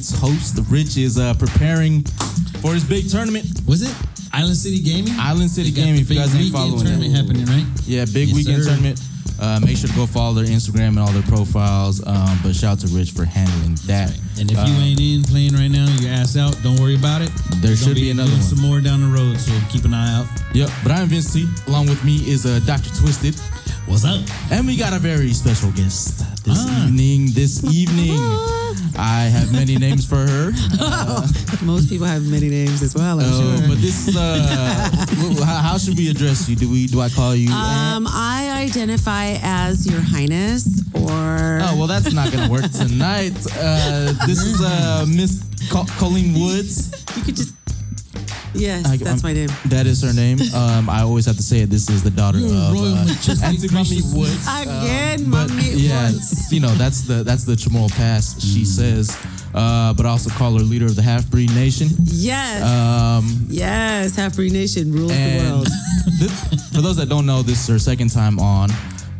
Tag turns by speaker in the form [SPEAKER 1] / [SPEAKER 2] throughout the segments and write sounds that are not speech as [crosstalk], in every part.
[SPEAKER 1] Tonight's host. Rich is uh, preparing for his big tournament,
[SPEAKER 2] was it Island City Gaming?
[SPEAKER 1] Island City Gaming. If you guys ain't following
[SPEAKER 2] tournament
[SPEAKER 1] that.
[SPEAKER 2] happening, right?
[SPEAKER 1] Yeah, big
[SPEAKER 2] Yes,
[SPEAKER 1] weekend
[SPEAKER 2] sir.
[SPEAKER 1] tournament. Uh, make sure to go follow their Instagram and all their profiles. Um, but shout out to Rich for handling that.
[SPEAKER 2] And if you
[SPEAKER 1] Uh,
[SPEAKER 2] ain't in playing right now, your ass out. Don't worry about it.
[SPEAKER 1] There should
[SPEAKER 2] gonna
[SPEAKER 1] be another one.
[SPEAKER 2] some more down the road, so keep an eye out.
[SPEAKER 1] Yep, but I'm Vince T. Along with me is uh, Dr. Twisted.
[SPEAKER 2] What's up?
[SPEAKER 1] And we got a very special guest this
[SPEAKER 2] Ah.
[SPEAKER 1] evening. This evening, [laughs] I have many names for her. [laughs]
[SPEAKER 3] Most people have many names as well, I'm
[SPEAKER 1] Uh,
[SPEAKER 3] sure.
[SPEAKER 1] But this is uh, how, how should we address you? Do we? Do I call you?
[SPEAKER 3] um, I identify as Your Highness or.
[SPEAKER 1] oh well, that's not gonna work tonight. Uh, this is uh, Miss Co- Colleen Woods. [laughs]
[SPEAKER 3] You could just. Yes,
[SPEAKER 1] I-
[SPEAKER 3] that's
[SPEAKER 1] I'm-
[SPEAKER 3] my name.
[SPEAKER 1] That is her name. [laughs] Um, I always have to say it. This is the daughter
[SPEAKER 2] You're
[SPEAKER 1] of
[SPEAKER 2] Royal
[SPEAKER 1] uh, Mommy. Woods.
[SPEAKER 3] Again,
[SPEAKER 1] but
[SPEAKER 3] Mommy
[SPEAKER 1] yeah,
[SPEAKER 3] Woods.
[SPEAKER 1] you know that's the that's the Chamorro Pass. She says, uh, but also call her leader of the half breed nation.
[SPEAKER 3] Yes.
[SPEAKER 1] Um,
[SPEAKER 3] yes. Half Breed Nation rules the world. [laughs]
[SPEAKER 1] th- for those that don't know, this is her second time on.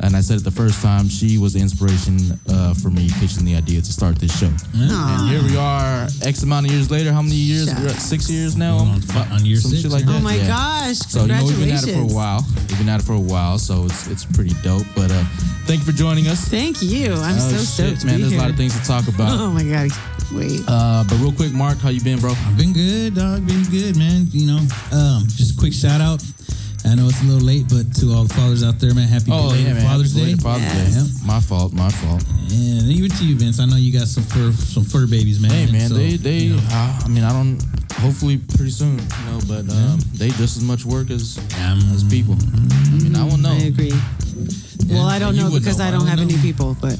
[SPEAKER 1] And I said it the first time, she was the inspiration uh, for me pitching the idea to start this show. And here we are, X amount of years later. How many years?
[SPEAKER 3] Shucks.
[SPEAKER 1] We're at six years now?
[SPEAKER 2] On fi- on year
[SPEAKER 1] Some
[SPEAKER 2] six,
[SPEAKER 1] shit like that.
[SPEAKER 3] Oh my
[SPEAKER 1] yeah.
[SPEAKER 3] gosh.
[SPEAKER 1] So, you know, we've been at it for a while. We've been at it for a while, so it's it's pretty dope. But uh, thank you for joining us.
[SPEAKER 3] Thank you. I'm
[SPEAKER 1] Oh,
[SPEAKER 3] so
[SPEAKER 1] shit,
[SPEAKER 3] stoked to
[SPEAKER 1] man.
[SPEAKER 3] be
[SPEAKER 1] There's
[SPEAKER 3] here.
[SPEAKER 1] a lot of things to talk about. [laughs]
[SPEAKER 3] Oh my God. Wait.
[SPEAKER 1] Uh, but real quick, Mark, how you been, bro?
[SPEAKER 2] I've been good, dog. Been good, man. You know, um, just a quick shout out. I know it's a little late, but to all the fathers out there, man, happy belated Father's
[SPEAKER 1] Happy
[SPEAKER 2] Day.
[SPEAKER 1] belated Father's
[SPEAKER 3] Yes.
[SPEAKER 1] Day. Yep. My fault. My fault.
[SPEAKER 2] And even to you, Vince. I know you got some fur, some fur babies, man.
[SPEAKER 1] Hey man,
[SPEAKER 2] So,
[SPEAKER 1] they they.
[SPEAKER 2] you know,
[SPEAKER 1] uh, I mean, I don't. Hopefully, pretty soon, you know. But um, they just as much work as
[SPEAKER 2] um,
[SPEAKER 1] as people. I mean, I won't know.
[SPEAKER 3] I agree. well, I don't know because
[SPEAKER 1] know.
[SPEAKER 3] I
[SPEAKER 1] I
[SPEAKER 3] don't
[SPEAKER 1] don't
[SPEAKER 3] have any people, but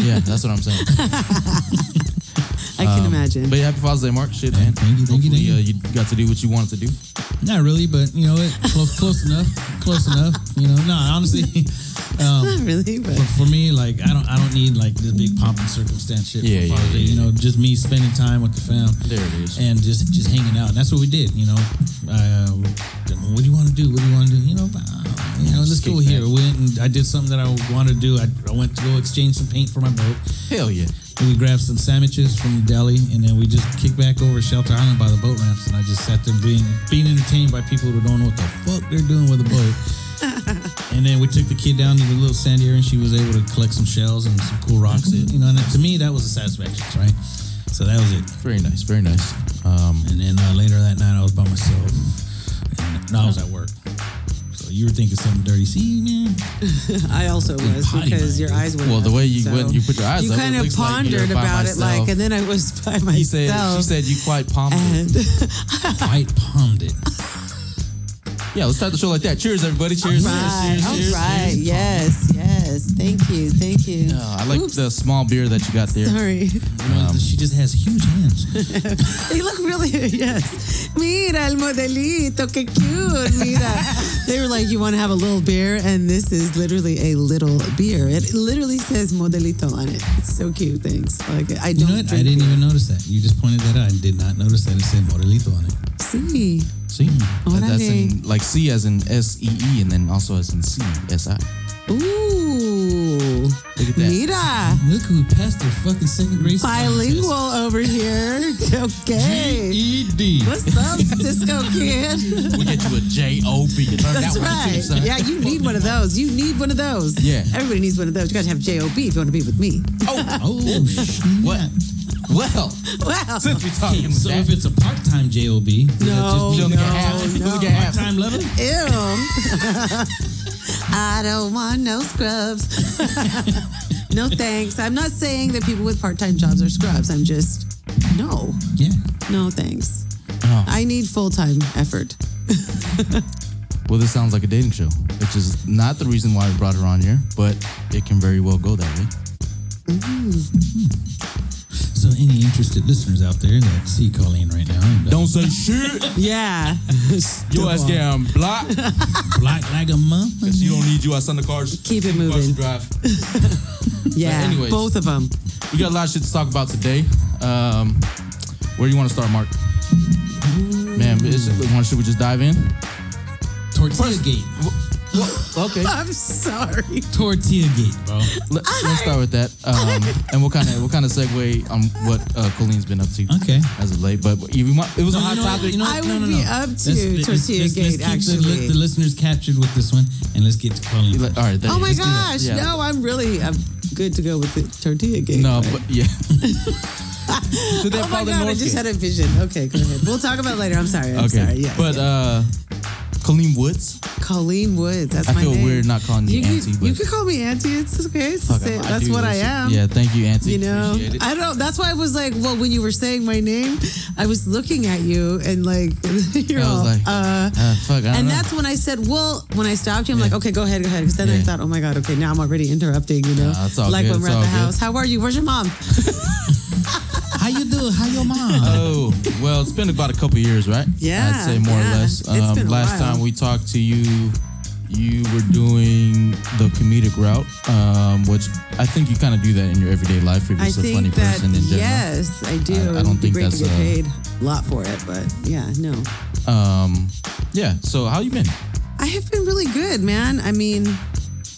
[SPEAKER 1] Yeah, that's what I'm saying. [laughs]
[SPEAKER 3] I can
[SPEAKER 1] Um,
[SPEAKER 3] imagine.
[SPEAKER 1] But yeah, happy Father's Day, Mark. Shit, man.
[SPEAKER 2] thank you, thank you, thank you.
[SPEAKER 1] uh, you got to do what you wanted to do.
[SPEAKER 2] Not really, but you know, it, close, close enough, close enough. You know, no, honestly, [laughs] um,
[SPEAKER 3] Not really, but
[SPEAKER 2] for, for me, like I don't, I don't need like this big pomp and circumstance shit.
[SPEAKER 1] Yeah,
[SPEAKER 2] for
[SPEAKER 1] yeah,
[SPEAKER 2] Father's Day.
[SPEAKER 1] yeah,
[SPEAKER 2] You know, just me spending time with the fam
[SPEAKER 1] There it is.
[SPEAKER 2] and just just hanging out. And that's what we did. You know, uh, what do you want to do? What do you want to do? You know, uh, you know, let's go here.
[SPEAKER 1] back.
[SPEAKER 2] Went and I did something that I wanted to do. I, I went to go exchange some paint for my boat.
[SPEAKER 1] Hell yeah.
[SPEAKER 2] And we grabbed some sandwiches from the deli, and then we just kicked back over Shelter Island by the boat ramps, and I just sat there being being entertained by people who don't know what the fuck they're doing with a boat. [laughs] and then we took the kid down to the little sand area, and she was able to collect some shells and some cool rocks. You know, and to me, that was a satisfaction, right? So that was it.
[SPEAKER 1] Very nice. Very nice. Um,
[SPEAKER 2] And then uh, later that night, I was by myself, and I was at work. So you were thinking something dirty. See, man, [laughs]
[SPEAKER 3] I also was
[SPEAKER 2] potty
[SPEAKER 3] because your eyes went
[SPEAKER 1] Well, the way you
[SPEAKER 3] so
[SPEAKER 1] went- you put your eyes
[SPEAKER 3] you
[SPEAKER 1] up, it
[SPEAKER 3] kind of
[SPEAKER 1] looks like you're
[SPEAKER 3] pondered about it, like, and then I was by myself.
[SPEAKER 1] he said. She said you quite [laughs] pumped.
[SPEAKER 3] and
[SPEAKER 2] quite palmed it. [laughs]
[SPEAKER 1] Yeah, let's start the show like that. Cheers, everybody. Cheers.
[SPEAKER 3] right,
[SPEAKER 1] cheers,
[SPEAKER 3] all
[SPEAKER 1] cheers,
[SPEAKER 3] right,
[SPEAKER 1] cheers.
[SPEAKER 3] yes, yes. Thank you, thank you.
[SPEAKER 1] Uh, I like
[SPEAKER 3] Oops,
[SPEAKER 1] the small beer that you got there.
[SPEAKER 3] Sorry,
[SPEAKER 2] You know, she just has huge hands. [laughs]
[SPEAKER 3] they look really yes. Mira el modelito, que cute. Mira, they were like, you want to have a little beer, and this is literally a little beer. It literally says modelito on it. It's so cute. Thanks. Like I don't.
[SPEAKER 2] you know what? I didn't
[SPEAKER 3] beer.
[SPEAKER 2] even notice that. You just pointed that out. I did not notice that it said Morelito on it.
[SPEAKER 3] See,
[SPEAKER 1] See, oh, that, that's in like C as in S E E, and then also as in C S I.
[SPEAKER 3] ooh,
[SPEAKER 1] Look at that.
[SPEAKER 3] mira.
[SPEAKER 2] Look who passed their fucking second grade
[SPEAKER 3] bilingual over here. [laughs] Okay.
[SPEAKER 2] GED.
[SPEAKER 3] What's up, Cisco kid?
[SPEAKER 1] We get you a J O B. You learn that
[SPEAKER 3] That's
[SPEAKER 1] one too,
[SPEAKER 3] right.
[SPEAKER 1] son.
[SPEAKER 3] Yeah, you need one of those. You need one of those.
[SPEAKER 1] Yeah.
[SPEAKER 3] Everybody needs one of those. You got to have JOB if you want to be with me.
[SPEAKER 2] Oh, oh shit.
[SPEAKER 1] What? Well,
[SPEAKER 3] Wow.
[SPEAKER 1] since we're talking
[SPEAKER 2] So
[SPEAKER 1] that,
[SPEAKER 2] if it's a part-time JOB, does
[SPEAKER 3] No,
[SPEAKER 2] that
[SPEAKER 1] you
[SPEAKER 2] mean
[SPEAKER 1] only
[SPEAKER 3] no,
[SPEAKER 1] get half.
[SPEAKER 3] No.
[SPEAKER 1] only get
[SPEAKER 2] part-time level?
[SPEAKER 3] Ew. [laughs] I don't want no scrubs. [laughs] no thanks. I'm not saying that people with part time jobs are scrubs. I'm just, no,
[SPEAKER 2] Yeah.
[SPEAKER 3] no thanks.
[SPEAKER 1] Oh.
[SPEAKER 3] I need full time effort. [laughs]
[SPEAKER 1] Well, this sounds like a dating show, which is not the reason why we brought her on here, but it can very well go that way. Mm-hmm. Hmm.
[SPEAKER 2] So any interested listeners out there that see Colleen right now, and, uh,
[SPEAKER 1] Don't say shit. [laughs]
[SPEAKER 3] Yeah. [laughs]
[SPEAKER 1] Your ass getting blocked [laughs]
[SPEAKER 2] black like a month.
[SPEAKER 1] because you don't need you outside the cars.
[SPEAKER 3] Keep it
[SPEAKER 1] Cars
[SPEAKER 3] moving.
[SPEAKER 1] drive.
[SPEAKER 3] Yeah.
[SPEAKER 1] anyways.
[SPEAKER 3] Both of them.
[SPEAKER 1] We got a lot of shit to talk about today. Um, where do you want to start, Mark? Man, is it, want- should we just dive in?
[SPEAKER 2] Tortilla Gate.
[SPEAKER 1] Well, okay. [laughs]
[SPEAKER 3] I'm sorry.
[SPEAKER 2] Tortilla Gate, bro.
[SPEAKER 1] Let, us start with that, um, [laughs] and we'll kind of we'll kind of segue on what uh, Colleen's been up to
[SPEAKER 2] Okay.
[SPEAKER 1] as of late. But you, want- it was a
[SPEAKER 2] No,
[SPEAKER 1] hot
[SPEAKER 2] you know
[SPEAKER 1] topic.
[SPEAKER 2] You know
[SPEAKER 3] I
[SPEAKER 2] what? No,
[SPEAKER 3] would
[SPEAKER 2] no,
[SPEAKER 3] be
[SPEAKER 2] no.
[SPEAKER 3] up
[SPEAKER 2] Let's-
[SPEAKER 3] to
[SPEAKER 2] let's-
[SPEAKER 3] Tortilla
[SPEAKER 2] let's- let's keep the,
[SPEAKER 3] actually.
[SPEAKER 2] li- the listeners captured with this one, and let's get to Colleen.
[SPEAKER 1] All right. There
[SPEAKER 3] Oh
[SPEAKER 1] you
[SPEAKER 3] my
[SPEAKER 1] let's do that.
[SPEAKER 3] gosh!
[SPEAKER 1] Yeah.
[SPEAKER 3] No, I'm really I'm good to go with the tortilla gate.
[SPEAKER 1] No, but yeah. [laughs] Should they
[SPEAKER 3] oh my god! I just
[SPEAKER 1] Gate?
[SPEAKER 3] had a vision. Okay, go ahead. We'll talk about it later. I'm sorry. I'm
[SPEAKER 1] Okay,
[SPEAKER 3] sorry. Yeah.
[SPEAKER 1] but
[SPEAKER 3] yes.
[SPEAKER 1] uh, Colleen Woods.
[SPEAKER 3] Colleen Woods. That's
[SPEAKER 1] I
[SPEAKER 3] my
[SPEAKER 1] feel
[SPEAKER 3] name.
[SPEAKER 1] weird not calling you,
[SPEAKER 3] You,
[SPEAKER 1] Auntie,
[SPEAKER 3] can,
[SPEAKER 1] but
[SPEAKER 3] you can call me auntie. It's okay. It's the
[SPEAKER 1] fuck. I
[SPEAKER 3] That's what I am.
[SPEAKER 1] Yeah, thank you, Auntie.
[SPEAKER 3] You know, I don't. That's why I was like, well, when you were saying my name, I was looking at you and like, [laughs] you're all,
[SPEAKER 1] like,
[SPEAKER 3] uh,
[SPEAKER 1] Uh, fuck,
[SPEAKER 3] and
[SPEAKER 1] know.
[SPEAKER 3] that's when I said, well, when I stopped you, I'm
[SPEAKER 1] Yeah.
[SPEAKER 3] like, okay, go ahead, go ahead. Because then I thought, oh my God, okay, now I'm already interrupting, you know?
[SPEAKER 1] Nah, it's all
[SPEAKER 3] like
[SPEAKER 1] good,
[SPEAKER 3] when we're
[SPEAKER 1] it's
[SPEAKER 3] at the
[SPEAKER 1] good.
[SPEAKER 3] house. How are you? Where's your mom? [laughs]
[SPEAKER 2] Do? How your mom? [laughs]
[SPEAKER 1] Oh, well, it's been about a couple years, right?
[SPEAKER 3] Yeah,
[SPEAKER 1] I'd say more
[SPEAKER 3] yeah.
[SPEAKER 1] or less. Um,
[SPEAKER 3] It's been a
[SPEAKER 1] last
[SPEAKER 3] while.
[SPEAKER 1] time we talked to you, you were doing the comedic route, um, which I think you kind of do that in your everyday life. You're
[SPEAKER 3] I
[SPEAKER 1] just a funny
[SPEAKER 3] that,
[SPEAKER 1] person in general.
[SPEAKER 3] yes, I do.
[SPEAKER 1] I- I don't think
[SPEAKER 3] great to
[SPEAKER 1] that's,
[SPEAKER 3] get
[SPEAKER 1] uh,
[SPEAKER 3] paid a lot for it, but yeah, no.
[SPEAKER 1] Um, yeah. So how you been?
[SPEAKER 3] I have been really good, man. I mean,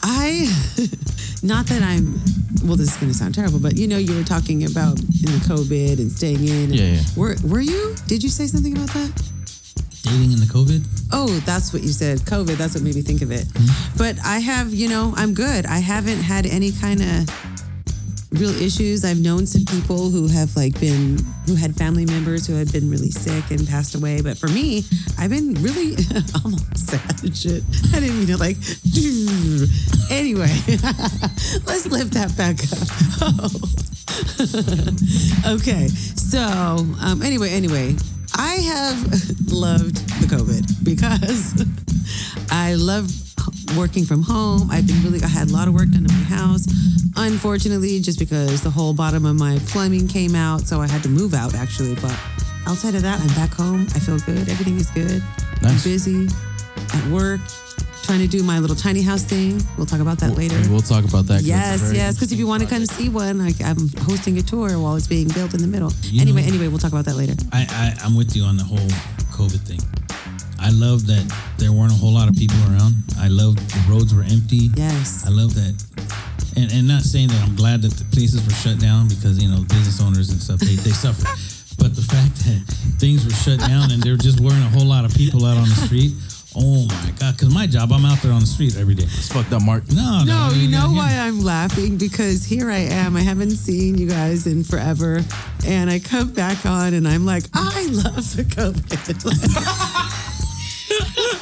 [SPEAKER 3] I, [laughs] not that I'm, well, this is going to sound terrible, but you know, you were talking about in the COVID and staying in. and-
[SPEAKER 1] Yeah, yeah.
[SPEAKER 3] Were, were you? Did you say something about that?
[SPEAKER 2] Dating in the COVID?
[SPEAKER 3] Oh, that's what you said. COVID. That's what made me think of it. Hmm? But I have, you know, I'm good. I haven't had any kind of real issues. I've known some people who have like been, who had family members who had been really sick and passed away. But for me, I've been really [laughs] almost sad shit. I didn't mean to like, [laughs] anyway, [laughs] let's lift that back up. okay. So, um, anyway, anyway, I have loved the COVID because I love working from home. I've been really, I had a lot of work done in my house. Unfortunately, just because the whole bottom of my plumbing came out, so I had to move out actually. But outside of that, I'm back home. I feel good. Everything is good. I'm
[SPEAKER 1] Nice.
[SPEAKER 3] busy at work, trying to do my little tiny house thing. We'll talk about that later.
[SPEAKER 1] We'll talk about that.
[SPEAKER 3] Yes, yes. Because if you want to come see one, I, I'm hosting a tour while it's being built in the middle.
[SPEAKER 2] You
[SPEAKER 3] anyway,
[SPEAKER 2] know-
[SPEAKER 3] anyway, we'll talk about that later.
[SPEAKER 2] I, I I'm with you on the whole COVID thing. I love that there weren't a whole lot of people around. I love the roads were empty.
[SPEAKER 3] Yes.
[SPEAKER 2] I love that. And and not saying that I'm glad that the places were shut down because you know business owners and stuff they, they suffer. [laughs] But the fact that things were shut down and there just weren't a whole lot of people out on the street. Oh my god! Because my job, I'm out there on the street every day.
[SPEAKER 1] It's fucked up, Mark.
[SPEAKER 2] No,
[SPEAKER 3] No, no you know
[SPEAKER 2] yeah.
[SPEAKER 3] why I'm laughing? Because here I am. I haven't seen you guys in forever. And I come back on and I'm like, I love the COVID. [laughs]
[SPEAKER 1] y [laughs]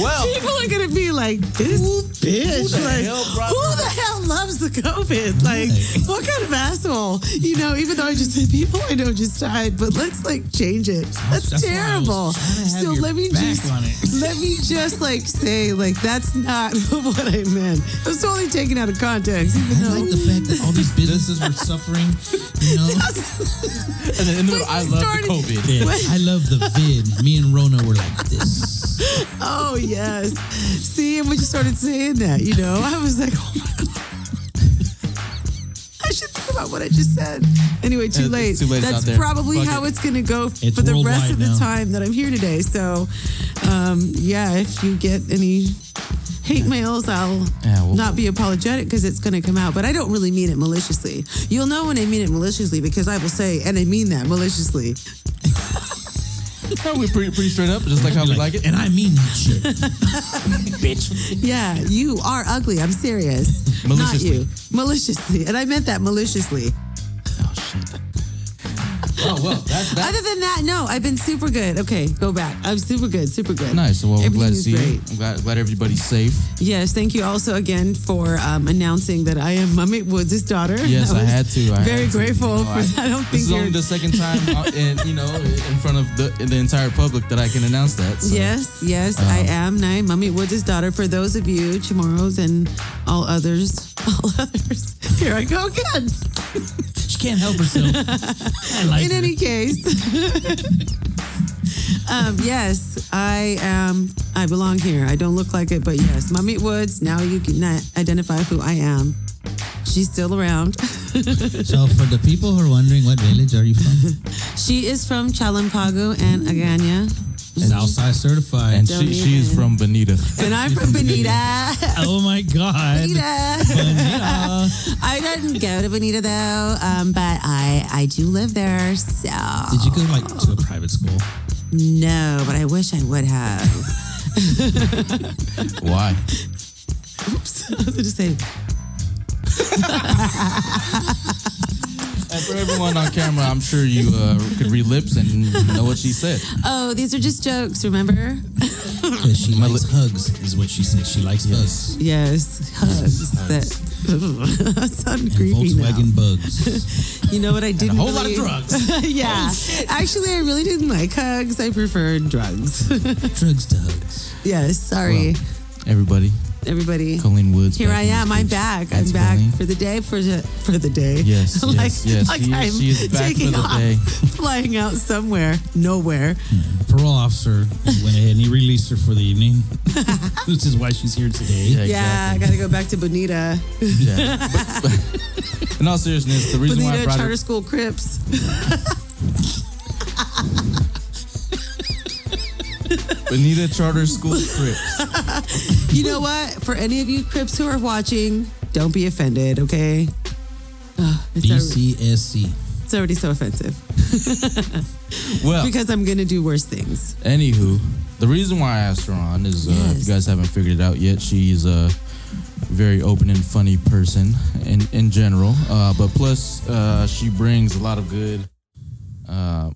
[SPEAKER 1] Well,
[SPEAKER 3] People are going to be like, this bitch.
[SPEAKER 1] the
[SPEAKER 3] like,
[SPEAKER 1] hell
[SPEAKER 3] who the hell loves the COVID? Like, what kind of asshole? You know, even though I just said people I know just died, but let's like change it. That's,
[SPEAKER 2] That's why I was
[SPEAKER 3] terrible. So let me just [laughs] let me just like say like that's not [laughs] what I meant. It was totally taken out of context, even
[SPEAKER 2] I
[SPEAKER 3] though
[SPEAKER 2] like the fact that all these businesses were suffering. You know,
[SPEAKER 1] and then the I love
[SPEAKER 3] started-
[SPEAKER 1] the COVID.
[SPEAKER 2] Yeah, I love the vid. Me and Rona were like this. [laughs]
[SPEAKER 3] Oh yes. See, and when you started saying that, you know, I was like, oh my god. I should think about what I just said. Anyway, too
[SPEAKER 1] It's
[SPEAKER 3] late.
[SPEAKER 1] too late,
[SPEAKER 3] That's probably
[SPEAKER 1] Fuck
[SPEAKER 3] how
[SPEAKER 1] it.
[SPEAKER 3] it's gonna go
[SPEAKER 2] It's
[SPEAKER 3] for the rest of the
[SPEAKER 2] now.
[SPEAKER 3] time that I'm here today. So, um, yeah, if you get any hate mails, I'll
[SPEAKER 1] Yeah, well-
[SPEAKER 3] not be apologetic because it's gonna come out. But I don't really mean it maliciously. You'll know when I mean it maliciously because I will say, and I mean that maliciously. [laughs]
[SPEAKER 1] No, we're pretty, pretty straight up, just like how we like it.
[SPEAKER 2] And I mean that shit. [laughs]
[SPEAKER 1] bitch.
[SPEAKER 3] Yeah, you are ugly. I'm serious. Not
[SPEAKER 1] Maliciously.
[SPEAKER 3] you. Maliciously. And I meant that maliciously.
[SPEAKER 1] Oh. Well, that's that. [laughs]
[SPEAKER 3] Other than that, no, I've been super good. Okay, go back. I'm super good, super good.
[SPEAKER 1] Nice. Well, we're glad to see
[SPEAKER 3] great.
[SPEAKER 1] you. I'm glad, glad everybody's safe.
[SPEAKER 3] Yes, thank you also again for um, announcing that I am Mummy Woods' daughter.
[SPEAKER 1] Yes,
[SPEAKER 3] I
[SPEAKER 1] I had to. I
[SPEAKER 3] very
[SPEAKER 1] had to.
[SPEAKER 3] grateful
[SPEAKER 1] You know,
[SPEAKER 3] for that. I don't
[SPEAKER 1] This
[SPEAKER 3] think
[SPEAKER 1] is only the second time, uh, [laughs] in, you know, in front of the the entire public that I can announce that. So.
[SPEAKER 3] Yes, yes, I am Nai, Mummy Woods' daughter. For those of you, Chamorros and all others, all [laughs] others. Here I go again.
[SPEAKER 2] She can't help herself. [laughs] I like
[SPEAKER 3] In
[SPEAKER 2] her.
[SPEAKER 3] any case, [laughs] um, yes, I am. I belong here. I don't look like it, but yes, Mummy Woods. Now you can identify who I am. She's still around.
[SPEAKER 2] So for the people who are wondering, what village are you from?
[SPEAKER 3] She is from Chalan Pago and Agaña.
[SPEAKER 2] South Thai certified.
[SPEAKER 1] And
[SPEAKER 3] Don't
[SPEAKER 1] she, she is from Bonita.
[SPEAKER 3] And I'm from Bonita. [laughs]
[SPEAKER 2] oh my God.
[SPEAKER 3] Bonita.
[SPEAKER 2] Bonita. [laughs]
[SPEAKER 3] I didn't go to Bonita though, um, but I I do live there. So
[SPEAKER 2] Did you go like to a private school?
[SPEAKER 3] no, but I wish I would have. [laughs]
[SPEAKER 1] Why?
[SPEAKER 3] Oops, I was going to say
[SPEAKER 1] And for everyone on camera, I'm sure you uh, could read lips and know what she said.
[SPEAKER 3] Oh, these are just jokes, remember?
[SPEAKER 2] Because she [laughs] likes hugs, is what she said. She likes hugs.
[SPEAKER 3] Yes, hugs. That, [laughs] that sounded
[SPEAKER 2] And
[SPEAKER 3] creepy now.
[SPEAKER 2] Volkswagen bugs. [laughs]
[SPEAKER 3] You know what I didn't
[SPEAKER 1] a whole lot of
[SPEAKER 3] really-
[SPEAKER 1] drugs.
[SPEAKER 3] yeah. Actually, I really didn't like hugs. I preferred drugs.
[SPEAKER 2] Drugs to hugs.
[SPEAKER 3] yes, sorry,
[SPEAKER 1] Everybody,
[SPEAKER 3] everybody.
[SPEAKER 1] Colleen Woods.
[SPEAKER 3] Here I am. I'm back.
[SPEAKER 1] That's
[SPEAKER 3] I'm back
[SPEAKER 1] Colleen.
[SPEAKER 3] for the day. For the for the day.
[SPEAKER 1] Yes, [laughs]
[SPEAKER 3] like,
[SPEAKER 1] yes, yes.
[SPEAKER 3] Like
[SPEAKER 1] She is-
[SPEAKER 3] I'm
[SPEAKER 1] she is back for
[SPEAKER 3] taking
[SPEAKER 1] the
[SPEAKER 3] off,
[SPEAKER 1] day. [laughs]
[SPEAKER 3] flying out somewhere, nowhere. Hmm.
[SPEAKER 2] Parole officer went ahead and he released her for the evening, [laughs] which is why she's here today.
[SPEAKER 1] Yeah,
[SPEAKER 3] Yeah, I got to go back to Bonita.
[SPEAKER 1] Yeah. But- but in all seriousness, the reason why I
[SPEAKER 3] Bonita
[SPEAKER 1] brought
[SPEAKER 3] Charter
[SPEAKER 1] her,
[SPEAKER 3] School Crips.
[SPEAKER 1] Bonita Charter School Crips.
[SPEAKER 3] You know what? For any of you Crips who are watching, don't be offended, okay? Ugh, it's, already,
[SPEAKER 2] BCSC.
[SPEAKER 3] it's already so offensive [laughs]
[SPEAKER 1] Well,
[SPEAKER 3] because I'm going to do worse things.
[SPEAKER 1] anywho, the reason why I asked her on is uh, if you guys haven't figured it out yet, she's a very open and funny person in, in general. Uh, but plus, uh, she brings a lot of good uh,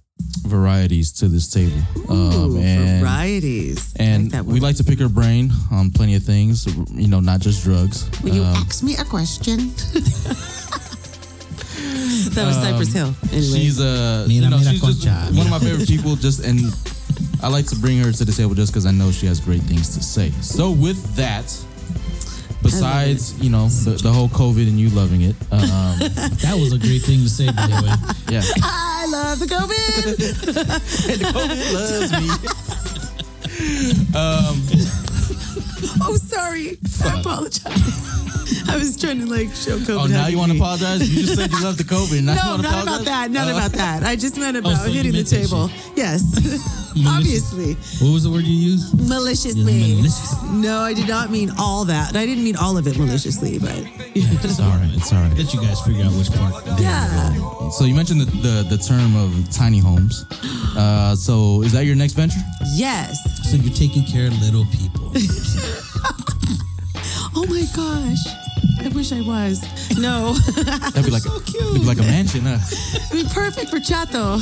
[SPEAKER 1] varieties to this table.
[SPEAKER 3] Ooh,
[SPEAKER 1] Um, and
[SPEAKER 3] varieties.
[SPEAKER 1] And
[SPEAKER 3] like
[SPEAKER 1] we like to pick her brain on plenty of things, you know, not just drugs.
[SPEAKER 3] Will you
[SPEAKER 1] Um,
[SPEAKER 3] ask me a question? [laughs] that was Cypress Hill. Anyway.
[SPEAKER 1] She's uh,
[SPEAKER 2] Mira,
[SPEAKER 1] you know,
[SPEAKER 2] mira,
[SPEAKER 1] she's just
[SPEAKER 2] concha,
[SPEAKER 1] one of my favorite people. Just and I like to bring her to the table just because I know she has great things to say. So with that, besides you know the, the whole COVID and you loving it, um, [laughs]
[SPEAKER 2] That was a great thing to say, by the way.
[SPEAKER 1] yeah,
[SPEAKER 3] I love the COVID.
[SPEAKER 1] and [laughs] the COVID loves me. [laughs] Um, [laughs]
[SPEAKER 3] oh, sorry. I apologize. [laughs] I was trying to like show COVID.
[SPEAKER 1] oh, now you want to apologize? You just said you love the [laughs] COVID.
[SPEAKER 3] No, not
[SPEAKER 1] apologize?
[SPEAKER 3] about that. Not
[SPEAKER 1] Uh,
[SPEAKER 3] about that. I just meant about
[SPEAKER 2] so
[SPEAKER 3] hitting the table. Yes, obviously,
[SPEAKER 2] What was the word you used?
[SPEAKER 3] maliciously.
[SPEAKER 2] Malicious.
[SPEAKER 3] No, I did not mean all that. I didn't mean all of it maliciously, but Yeah,
[SPEAKER 1] It's all right. It's all right.
[SPEAKER 2] Let you guys figure out which part.
[SPEAKER 3] yeah.
[SPEAKER 1] So you mentioned the, the, the term of tiny homes. Uh, so is that your next venture?
[SPEAKER 3] Yes.
[SPEAKER 2] So you're taking care of little people. [laughs]
[SPEAKER 3] Oh my gosh. I wish I was. No.
[SPEAKER 1] That'd be [laughs] like
[SPEAKER 3] So
[SPEAKER 1] a,
[SPEAKER 3] cute.
[SPEAKER 1] It'd be like a mansion. Huh? [laughs]
[SPEAKER 3] It'd be perfect for Chato.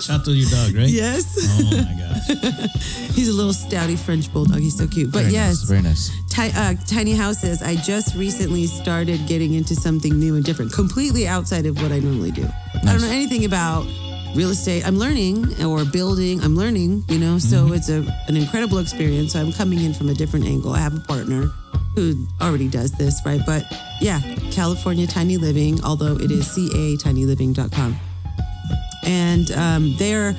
[SPEAKER 2] Chato, your dog, right?
[SPEAKER 3] Yes.
[SPEAKER 2] Oh my gosh.
[SPEAKER 3] He's a little stouty French bulldog. He's so cute. But
[SPEAKER 1] Very
[SPEAKER 3] yes,
[SPEAKER 1] nice, very nice.
[SPEAKER 3] ti- uh, tiny houses. I just recently started getting into something new and different, completely outside of what I normally do. I don't know anything about real estate. I'm learning or building. I'm learning, you know. So
[SPEAKER 1] Mm-hmm.
[SPEAKER 3] it's a an incredible experience. So I'm coming in from a different angle. I have a partner who already does this, right? But yeah, California Tiny Living, although it is catinyliving.com and um, they're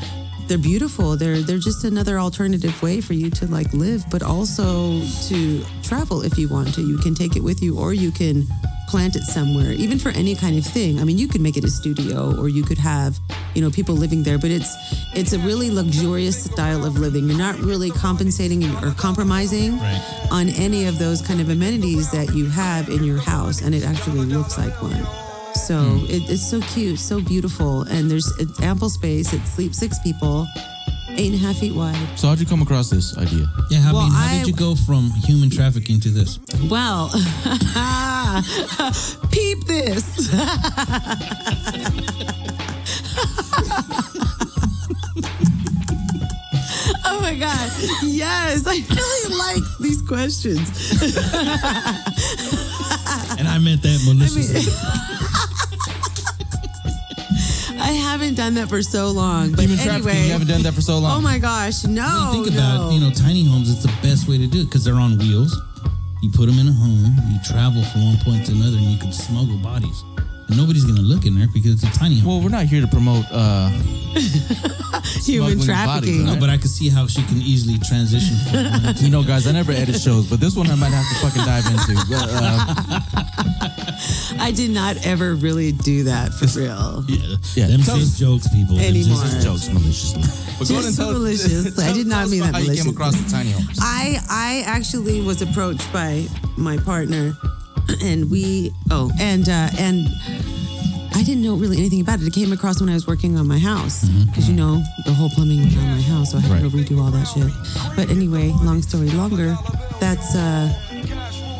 [SPEAKER 3] they're beautiful. They're they're just another alternative way for you to like live, but also to travel if you want to. You can take it with you, or you can plant it somewhere. Even for any kind of thing. I mean, you could make it a studio, or you could have you know people living there. But it's it's a really luxurious style of living. You're not really compensating or compromising
[SPEAKER 2] Right.
[SPEAKER 3] on any of those kind of amenities that you have in your house, and it actually looks like one. So hmm. it, it's so cute, so beautiful, and there's ample space. It sleeps six people, eight and a half feet wide.
[SPEAKER 1] So how'd you come across this idea?
[SPEAKER 2] Yeah, I
[SPEAKER 3] Well,
[SPEAKER 2] mean, how
[SPEAKER 3] I-
[SPEAKER 2] did you go from human trafficking to this?
[SPEAKER 3] Well, [laughs] peep this. [laughs] oh my god! Yes, I really like these questions.
[SPEAKER 2] And I meant that maliciously.
[SPEAKER 3] I [laughs] haven't done that for so long, but
[SPEAKER 1] Human trafficking.
[SPEAKER 3] anyway.
[SPEAKER 1] You haven't done that for so long.
[SPEAKER 3] Oh my gosh, no!
[SPEAKER 2] When you think
[SPEAKER 3] no.
[SPEAKER 2] about, you know, tiny homes, it's the best way to do it because they're on wheels. You put them in a home, you travel from one point to another, and you can smuggle bodies. And nobody's gonna look in there because it's a tiny home.
[SPEAKER 1] Well, we're not here to promote uh, [laughs]
[SPEAKER 3] Human
[SPEAKER 1] smuggling
[SPEAKER 3] trafficking.
[SPEAKER 1] bodies,
[SPEAKER 2] no, but I could see how she can easily transition. From [laughs] one to-
[SPEAKER 1] You know, guys, I never edit shows, but this one I might have to fucking dive into. But, uh, [laughs]
[SPEAKER 3] I did not ever really do that for real.
[SPEAKER 1] yeah,
[SPEAKER 2] Them
[SPEAKER 1] tell
[SPEAKER 2] just
[SPEAKER 1] us-
[SPEAKER 2] jokes, people. Them
[SPEAKER 3] Anymore.
[SPEAKER 2] just-
[SPEAKER 1] Just jokes maliciously. But go ahead and
[SPEAKER 3] Just
[SPEAKER 1] tell,
[SPEAKER 3] malicious. I did not
[SPEAKER 1] tell
[SPEAKER 3] mean that
[SPEAKER 1] how you came across the tiny homes.
[SPEAKER 3] I I actually was approached by my partner, and we oh and uh, and I didn't know really anything about it. It came across when I was working on my house because you know the whole plumbing went on my house, so I had to redo all that shit. But anyway, long story longer, that's uh,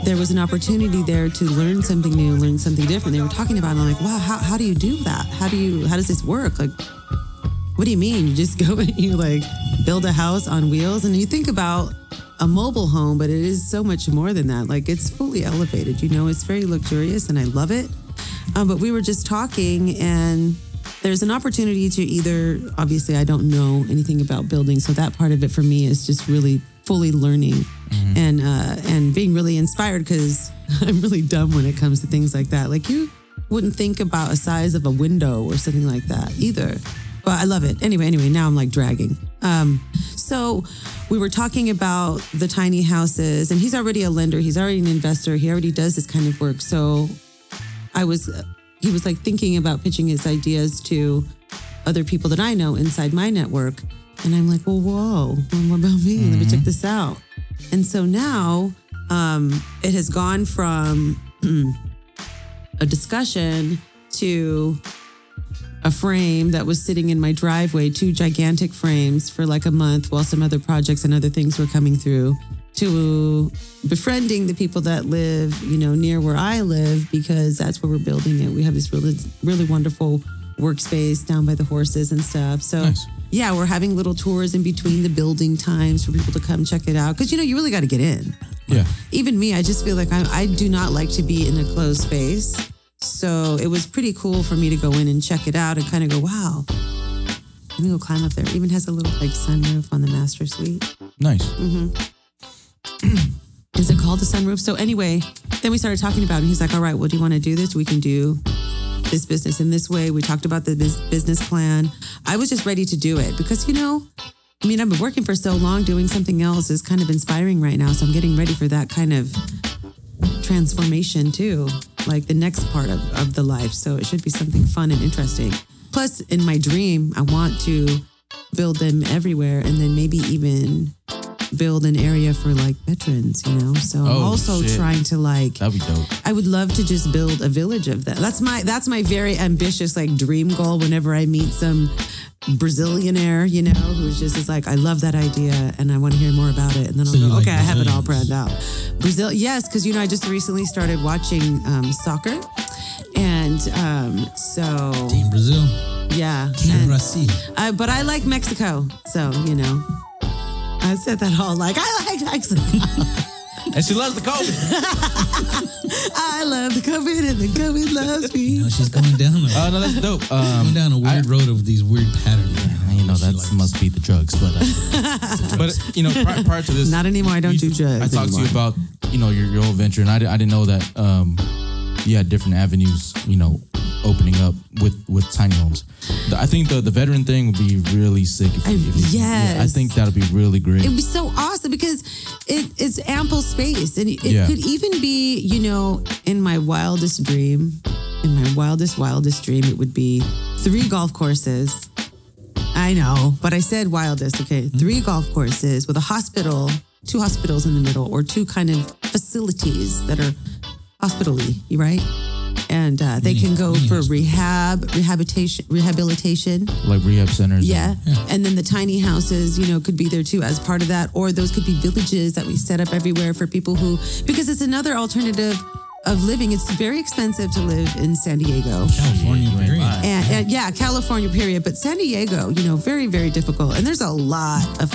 [SPEAKER 3] there was an opportunity there to learn something new, learn something different. They were talking about, it, and I'm like, wow, how how do you do that? How do you how does this work? Like what do you mean? You just [laughs] go and you like build a house on wheels and you think about a mobile home, but it is so much more than that. Like it's fully elevated, you know, it's very luxurious and I love it. Um, but we were just talking and there's an opportunity to either, obviously, I don't know anything about building. So that part of it for me is just really fully learning and, uh, and being really inspired because [laughs] I'm really dumb when it comes to things like that. Like you wouldn't think about a size of a window or something like that either. But I love it. Anyway, anyway, now I'm like dragging. Um, so we were talking about the tiny houses, and he's already a lender. He's already an investor. He already does this kind of work. So I was, he was like thinking about pitching his ideas to other people that I know inside my network. And I'm like, well, whoa, what about me? Let me check this out. And so now um, it has gone from a discussion to a frame that was sitting in my driveway, two gigantic frames for like a month while some other projects and other things were coming through, to befriending the people that live, you know, near where I live because that's where we're building it. We have this really, really wonderful workspace down by the horses and stuff. So,
[SPEAKER 1] Nice.
[SPEAKER 3] Yeah, we're having little tours in between the building times for people to come check it out because, you know, you really got to get in
[SPEAKER 1] Yeah.
[SPEAKER 3] even me, I just feel like I, I do not like to be in a closed space. So it was pretty cool for me to go in and check it out and kind of go, wow. Let me go climb up there. It even has a little like sunroof on the master suite.
[SPEAKER 1] Nice. Mm-hmm. [clears throat]
[SPEAKER 3] Is it called a sunroof? So anyway, then we started talking about it. And he's like, all right, well, do you want to do this? We can do this business in this way. We talked about the business plan. I was just ready to do it because, you know, I mean, I've been working for so long doing something else is kind of inspiring right now. So I'm getting ready for that kind of transformation too, like the next part of, of the life. So it should be something fun and interesting. Plus, in my dream, I want to build them everywhere and then maybe even build an area for like veterans, you know? So I'm
[SPEAKER 1] Oh,
[SPEAKER 3] also
[SPEAKER 1] shit.
[SPEAKER 3] trying to like
[SPEAKER 1] That'd be dope.
[SPEAKER 3] I would love to just build a village of them. That's my that's my very ambitious like dream goal whenever I meet some Brazilianaire, you know, who's just is like, I love that idea and I want to hear more about it. And then I'll
[SPEAKER 2] So
[SPEAKER 3] go,
[SPEAKER 2] like
[SPEAKER 3] okay, I have it all
[SPEAKER 2] Brazilians?
[SPEAKER 3] planned out. Brazil, yes, because you know, I just recently started watching um, soccer. And um, so
[SPEAKER 2] Team Brazil.
[SPEAKER 3] yeah.
[SPEAKER 2] Team
[SPEAKER 3] And- uh, but I like Mexico. So, you know. I said that all like I like Mexico. [laughs]
[SPEAKER 1] And she loves the COVID. [laughs]
[SPEAKER 3] I love the COVID and the COVID loves me.
[SPEAKER 2] You know, she's going down a,
[SPEAKER 1] Oh no, that's dope. Um,
[SPEAKER 2] going down a weird road of these weird patterns.
[SPEAKER 1] you know that
[SPEAKER 2] likes.
[SPEAKER 1] must be the drugs, but uh, [laughs] but you know prior, prior to this,
[SPEAKER 3] Not anymore. I don't
[SPEAKER 1] you-
[SPEAKER 3] do drugs
[SPEAKER 1] I talked to you about you know your your whole venture, and I, di- I didn't know that um, you had different avenues. You know, opening up with with tiny homes. The- I think the the veteran thing would be really sick. If,
[SPEAKER 3] I-
[SPEAKER 1] you- if you- yeah, I think that'd be really great.
[SPEAKER 3] It would be so awesome because it, it's ample space, and it
[SPEAKER 1] Yeah.
[SPEAKER 3] could even be, you know, in my wildest dream, in my wildest wildest dream, it would be three golf courses. I know, but I said wildest. Okay, hmm. three golf courses with a hospital, two hospitals in the middle, or two kind of facilities that are hospitally, you right? And uh, they
[SPEAKER 2] Mini-
[SPEAKER 3] can go for
[SPEAKER 2] hospitals.
[SPEAKER 3] rehab, rehabilitation, rehabilitation.
[SPEAKER 1] like rehab centers.
[SPEAKER 3] Yeah. And then the tiny houses, you know, could be there too as part of that. Or those could be villages that we set up everywhere for people who, because it's another alternative of living. It's very expensive to live in San Diego.
[SPEAKER 2] California, period.
[SPEAKER 3] And, and yeah, California, period. But San Diego, you know, very, very difficult. And there's a lot of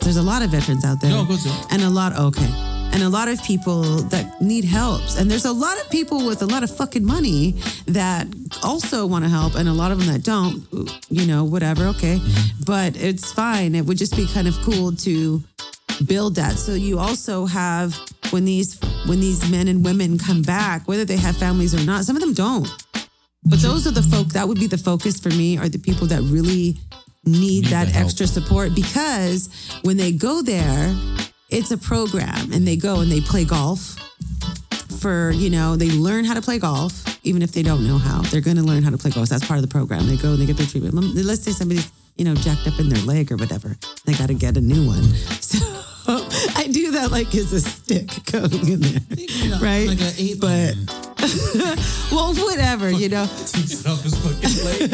[SPEAKER 3] there's a lot of veterans out there.
[SPEAKER 1] No, go to.
[SPEAKER 3] And a lot, okay. And a lot of people that need help. And there's a lot of people with a lot of fucking money that also want to help, and a lot of them that don't, you know, whatever, okay. But it's fine. It would just be kind of cool to build that. So you also have when these when these men and women come back, whether they have families or not, some of them don't. But those are the folk that would be the focus for me are the people that really need,
[SPEAKER 1] Need
[SPEAKER 3] that extra support because when they go there, it's a program and they go and they play golf for, you know, they learn how to play golf, even if they don't know how. They're going to learn how to play golf. That's part of the program. They go and they get their treatment. Let's say somebody's, you know, jacked up in their leg or whatever. They got to get a new one. [laughs] So I do that like it's a stick [laughs] going in there, right?
[SPEAKER 2] Like
[SPEAKER 3] but well, whatever, you know.
[SPEAKER 1] Takes it off his fucking leg.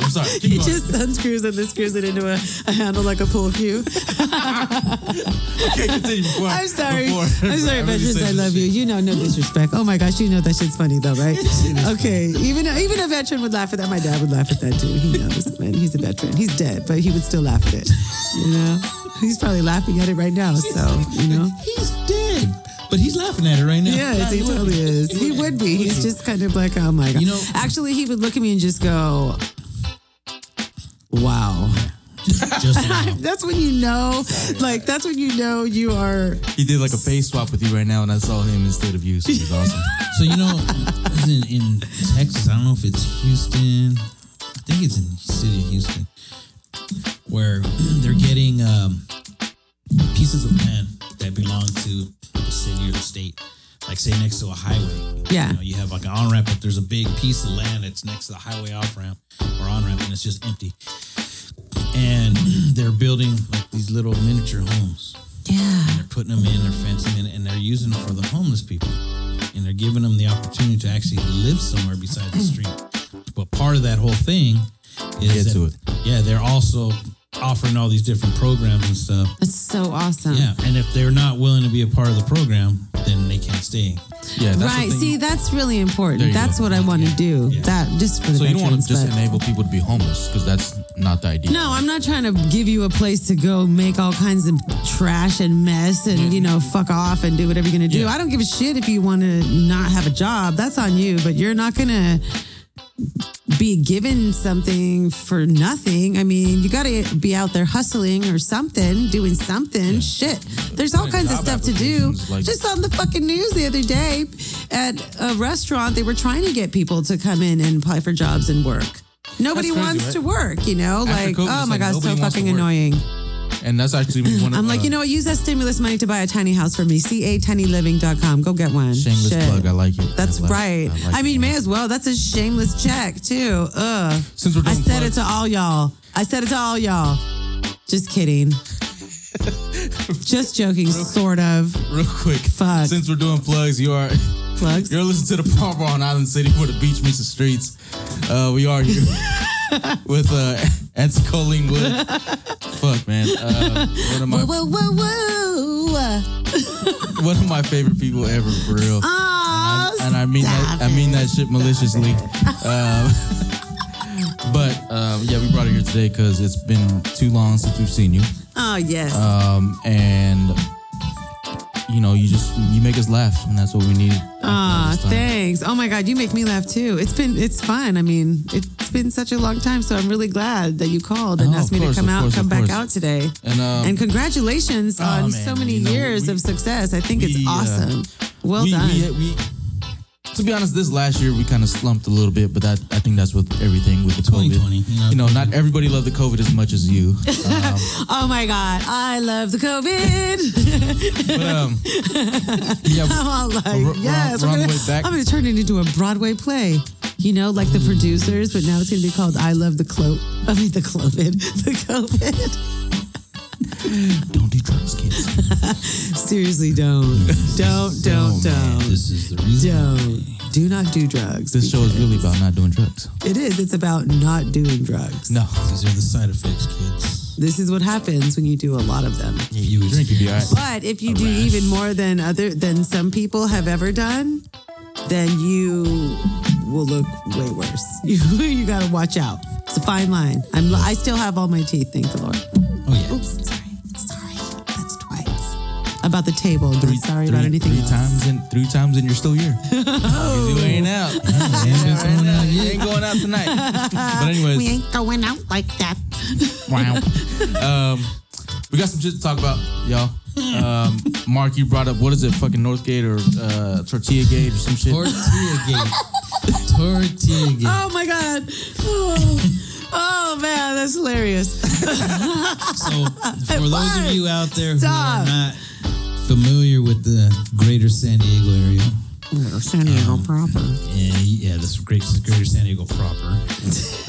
[SPEAKER 1] I'm sorry.
[SPEAKER 3] He
[SPEAKER 1] going.
[SPEAKER 3] just unscrews it and then screws it into a, a handle like a pool cue. [laughs]
[SPEAKER 1] okay, continue before.
[SPEAKER 3] I'm sorry.
[SPEAKER 1] before
[SPEAKER 3] I'm sorry, veterans. I love you.
[SPEAKER 1] shit.
[SPEAKER 3] You know, no disrespect. Oh my gosh, you know that shit's funny though, right? Okay. Even even a veteran would laugh at that. My dad would laugh at that too. He knows, man. He's a veteran. He's dead, but he would still laugh at it. You know, he's probably laughing at it right now. So you know,
[SPEAKER 2] He's dead, but he's laughing at it right now.
[SPEAKER 3] yes, he totally is. He would be. He's just kind of like, oh my god.
[SPEAKER 2] You know-
[SPEAKER 3] actually, he would look at me and just go, "Wow."
[SPEAKER 2] Just now. [laughs]
[SPEAKER 3] That's when you know, like that's when you know you are.
[SPEAKER 1] He did like a face swap with you right now, and I saw him instead of you. So it was awesome. [laughs]
[SPEAKER 2] So you know, in, in Texas. I don't know if it's Houston. I think it's in the city of Houston, where [clears throat] they're getting um, pieces of land that belong to the city or the state. Like say next to a highway.
[SPEAKER 3] Yeah.
[SPEAKER 2] You, know, you have like an on ramp, but there's a big piece of land that's next to the highway off ramp or on ramp, and it's just empty. And [clears throat] they're building like these little miniature homes
[SPEAKER 3] Yeah.
[SPEAKER 2] And they're putting them in, they're fencing in, and they're using them for the homeless people. And they're giving them the opportunity to actually live somewhere besides the [clears throat] street. But part of that whole thing is
[SPEAKER 1] Get to
[SPEAKER 2] that- yeah, they're also offering all these different programs and stuff.
[SPEAKER 3] That's so awesome.
[SPEAKER 2] Yeah, and if they're not willing to be a part of the program, then they can't stay.
[SPEAKER 1] Yeah, that's
[SPEAKER 3] right. See, that's really important. That's
[SPEAKER 1] go.
[SPEAKER 3] what I want to do.
[SPEAKER 2] Yeah.
[SPEAKER 3] That just for the
[SPEAKER 1] so you don't want to just
[SPEAKER 3] but-
[SPEAKER 1] enable people to be homeless because that's not the idea.
[SPEAKER 3] no, I'm not trying to give you a place to go make all kinds of trash and mess and, you know, fuck off and do whatever you're going to do.
[SPEAKER 1] Yeah.
[SPEAKER 3] I don't give a shit if you want to not have a job. That's on you, but you're not going to be given something for nothing. I mean, you got to be out there hustling or something, doing something. Shit. There's all kinds of stuff to do.
[SPEAKER 1] like-
[SPEAKER 3] Just on the fucking news the other day at a restaurant, they were trying to get people to come in and apply for jobs and work. Nobody
[SPEAKER 1] crazy,
[SPEAKER 3] wants
[SPEAKER 1] right?
[SPEAKER 3] to work, you know?
[SPEAKER 1] After
[SPEAKER 3] like,
[SPEAKER 1] COVID,
[SPEAKER 3] oh my
[SPEAKER 1] like
[SPEAKER 3] God, so fucking annoying.
[SPEAKER 1] And that's actually one of [clears throat]
[SPEAKER 3] I'm like,
[SPEAKER 1] uh,
[SPEAKER 3] you know what? Use that stimulus money to buy a tiny house for me. CAtinyliving.com. Go get one.
[SPEAKER 1] shameless
[SPEAKER 3] Shit.
[SPEAKER 1] plug. I like it.
[SPEAKER 3] That's
[SPEAKER 1] I like-
[SPEAKER 3] right.
[SPEAKER 1] I, like
[SPEAKER 3] I,
[SPEAKER 1] it.
[SPEAKER 3] mean, may as well. That's a shameless check, too. Ugh.
[SPEAKER 1] Since we're
[SPEAKER 3] I said
[SPEAKER 1] plugs-
[SPEAKER 3] it to all y'all. I said it to all y'all. Just kidding. [laughs] Just joking, sort of.
[SPEAKER 1] real quick.
[SPEAKER 3] Fuck.
[SPEAKER 1] Since we're doing plugs, you are
[SPEAKER 3] Plugs.
[SPEAKER 1] you're listening to the Bar on Island City where the beach meets the streets. Uh, we are here [laughs] with uh, Auntie Colleen Wood. [laughs] Fuck, man. Uh, one of my
[SPEAKER 3] Whoa, whoa, whoa, whoa.
[SPEAKER 1] one of my favorite people ever, for real.
[SPEAKER 3] Oh,
[SPEAKER 1] and I mean that
[SPEAKER 3] stop
[SPEAKER 1] I mean that shit maliciously. Um, but um, yeah, we brought it here today because it's been too long since we've seen you,
[SPEAKER 3] Oh, yes.
[SPEAKER 1] um, and you know you just you make us laugh, and that's what we need.
[SPEAKER 3] Ah, thanks. Oh my God, you make me laugh too. It's been it's fun. I mean, it's been such a long time, so I'm really glad that you called and
[SPEAKER 1] Oh,
[SPEAKER 3] asked me
[SPEAKER 1] course,
[SPEAKER 3] to come out,
[SPEAKER 1] course,
[SPEAKER 3] come back out today.
[SPEAKER 1] And, um,
[SPEAKER 3] and congratulations
[SPEAKER 1] oh,
[SPEAKER 3] on
[SPEAKER 1] man,
[SPEAKER 3] so many
[SPEAKER 1] you know,
[SPEAKER 3] years
[SPEAKER 1] we-
[SPEAKER 3] of success. I think it's
[SPEAKER 1] we, uh,
[SPEAKER 3] awesome. well
[SPEAKER 1] we,
[SPEAKER 3] done.
[SPEAKER 1] We, we, to be honest, this last year we kind of slumped a little bit, but that I think that's with everything with the COVID.
[SPEAKER 2] you know.
[SPEAKER 1] You know, not everybody loved the COVID as much as you. [laughs] Um,
[SPEAKER 3] oh my God, I love the COVID.
[SPEAKER 1] but um, [laughs] yeah,
[SPEAKER 3] I'm all like,
[SPEAKER 1] we're
[SPEAKER 3] yes,
[SPEAKER 1] on- we're on
[SPEAKER 3] gonna,
[SPEAKER 1] the way back.
[SPEAKER 3] I'm going to turn it into a Broadway play. You know, like the producers, but now it's going to be called I Love the Clo. I mean, the COVID. [laughs] The COVID.
[SPEAKER 1] Don't do drugs, kids. [laughs]
[SPEAKER 3] Seriously, don't. Don't, don't, don't.
[SPEAKER 2] This is the reason.
[SPEAKER 3] Don't. Do not do drugs.
[SPEAKER 1] This show is really about not doing drugs.
[SPEAKER 3] It is. It's about not doing drugs.
[SPEAKER 1] No,
[SPEAKER 2] These are the side effects, kids.
[SPEAKER 3] This is what happens when you do a lot of them.
[SPEAKER 1] if you drink, you'd be alright.
[SPEAKER 3] But if you do even more than other than some people have ever done, then you will look way worse. [laughs] You you got to watch out. It's a fine line. I'm I still have all my teeth, thank the Lord.
[SPEAKER 2] Oh yeah.
[SPEAKER 3] Oops, sorry, sorry. That's twice. About the table. Not sorry about anything
[SPEAKER 1] three
[SPEAKER 3] else.
[SPEAKER 1] times in three times and you're still here. [laughs] [laughs] you ain't out.
[SPEAKER 2] They ain't been out
[SPEAKER 1] You
[SPEAKER 2] yet.
[SPEAKER 1] ain't going out tonight. But anyways,
[SPEAKER 3] We ain't going out like that.
[SPEAKER 1] wow. Um, we got some shit to talk about, y'all. Um, Mark, you brought up what is it, fucking Northgate or uh, Tortilla Gate or some shit?
[SPEAKER 2] Tortilla Gate.
[SPEAKER 3] Oh my god. Oh, oh man, that's hilarious. [laughs]
[SPEAKER 2] So, for those of you out there who are not familiar with the greater San Diego area,
[SPEAKER 3] San Diego proper.
[SPEAKER 2] and yeah, this great greater San Diego proper,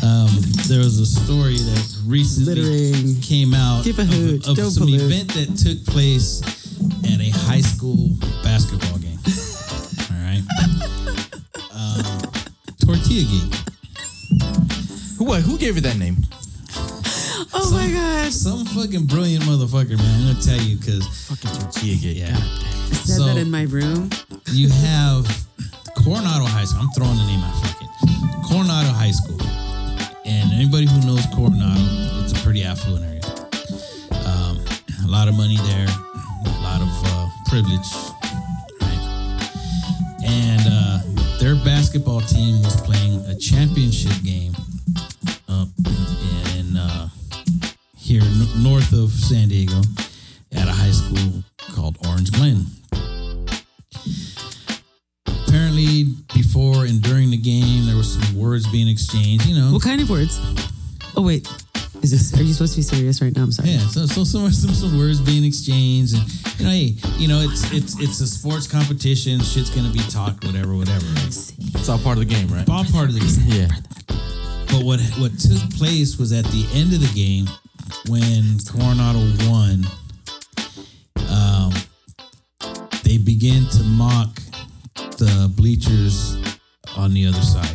[SPEAKER 2] um, there was a story that recently
[SPEAKER 3] Littering.
[SPEAKER 2] came out of, of some event that took place at a high school basketball game. Tortilla Gate.
[SPEAKER 1] Who what, who gave you that name?
[SPEAKER 3] Oh my god.
[SPEAKER 2] Some fucking brilliant motherfucker, man. I'm gonna tell you because
[SPEAKER 1] Fucking tortilla
[SPEAKER 2] yeah,
[SPEAKER 3] I said
[SPEAKER 2] So-
[SPEAKER 3] that in my room.
[SPEAKER 2] you have Coronado High School. I'm throwing the name out. Fuck it. Coronado High School. And anybody who knows Coronado, it's a pretty affluent area. Um, a lot of money there, a lot of uh, privilege. Right? And uh, their basketball team was playing a championship game up in uh, here n- north of San Diego at a high school called Orange Glen apparently before and during the game there was some words being exchanged you know
[SPEAKER 3] What kind of words? Oh wait. Is this are you supposed to be serious right now? I'm sorry.
[SPEAKER 2] yeah so, so some, [laughs] some some words being exchanged and you know hey you know it's it's it's a sports competition shit's gonna be talked whatever whatever right?
[SPEAKER 1] It's all part of the game, right?
[SPEAKER 2] all part of the game
[SPEAKER 1] Yeah.
[SPEAKER 2] but what what took place was at the end of the game when Coronado won um they began to mock the bleachers on the other side
[SPEAKER 3] Who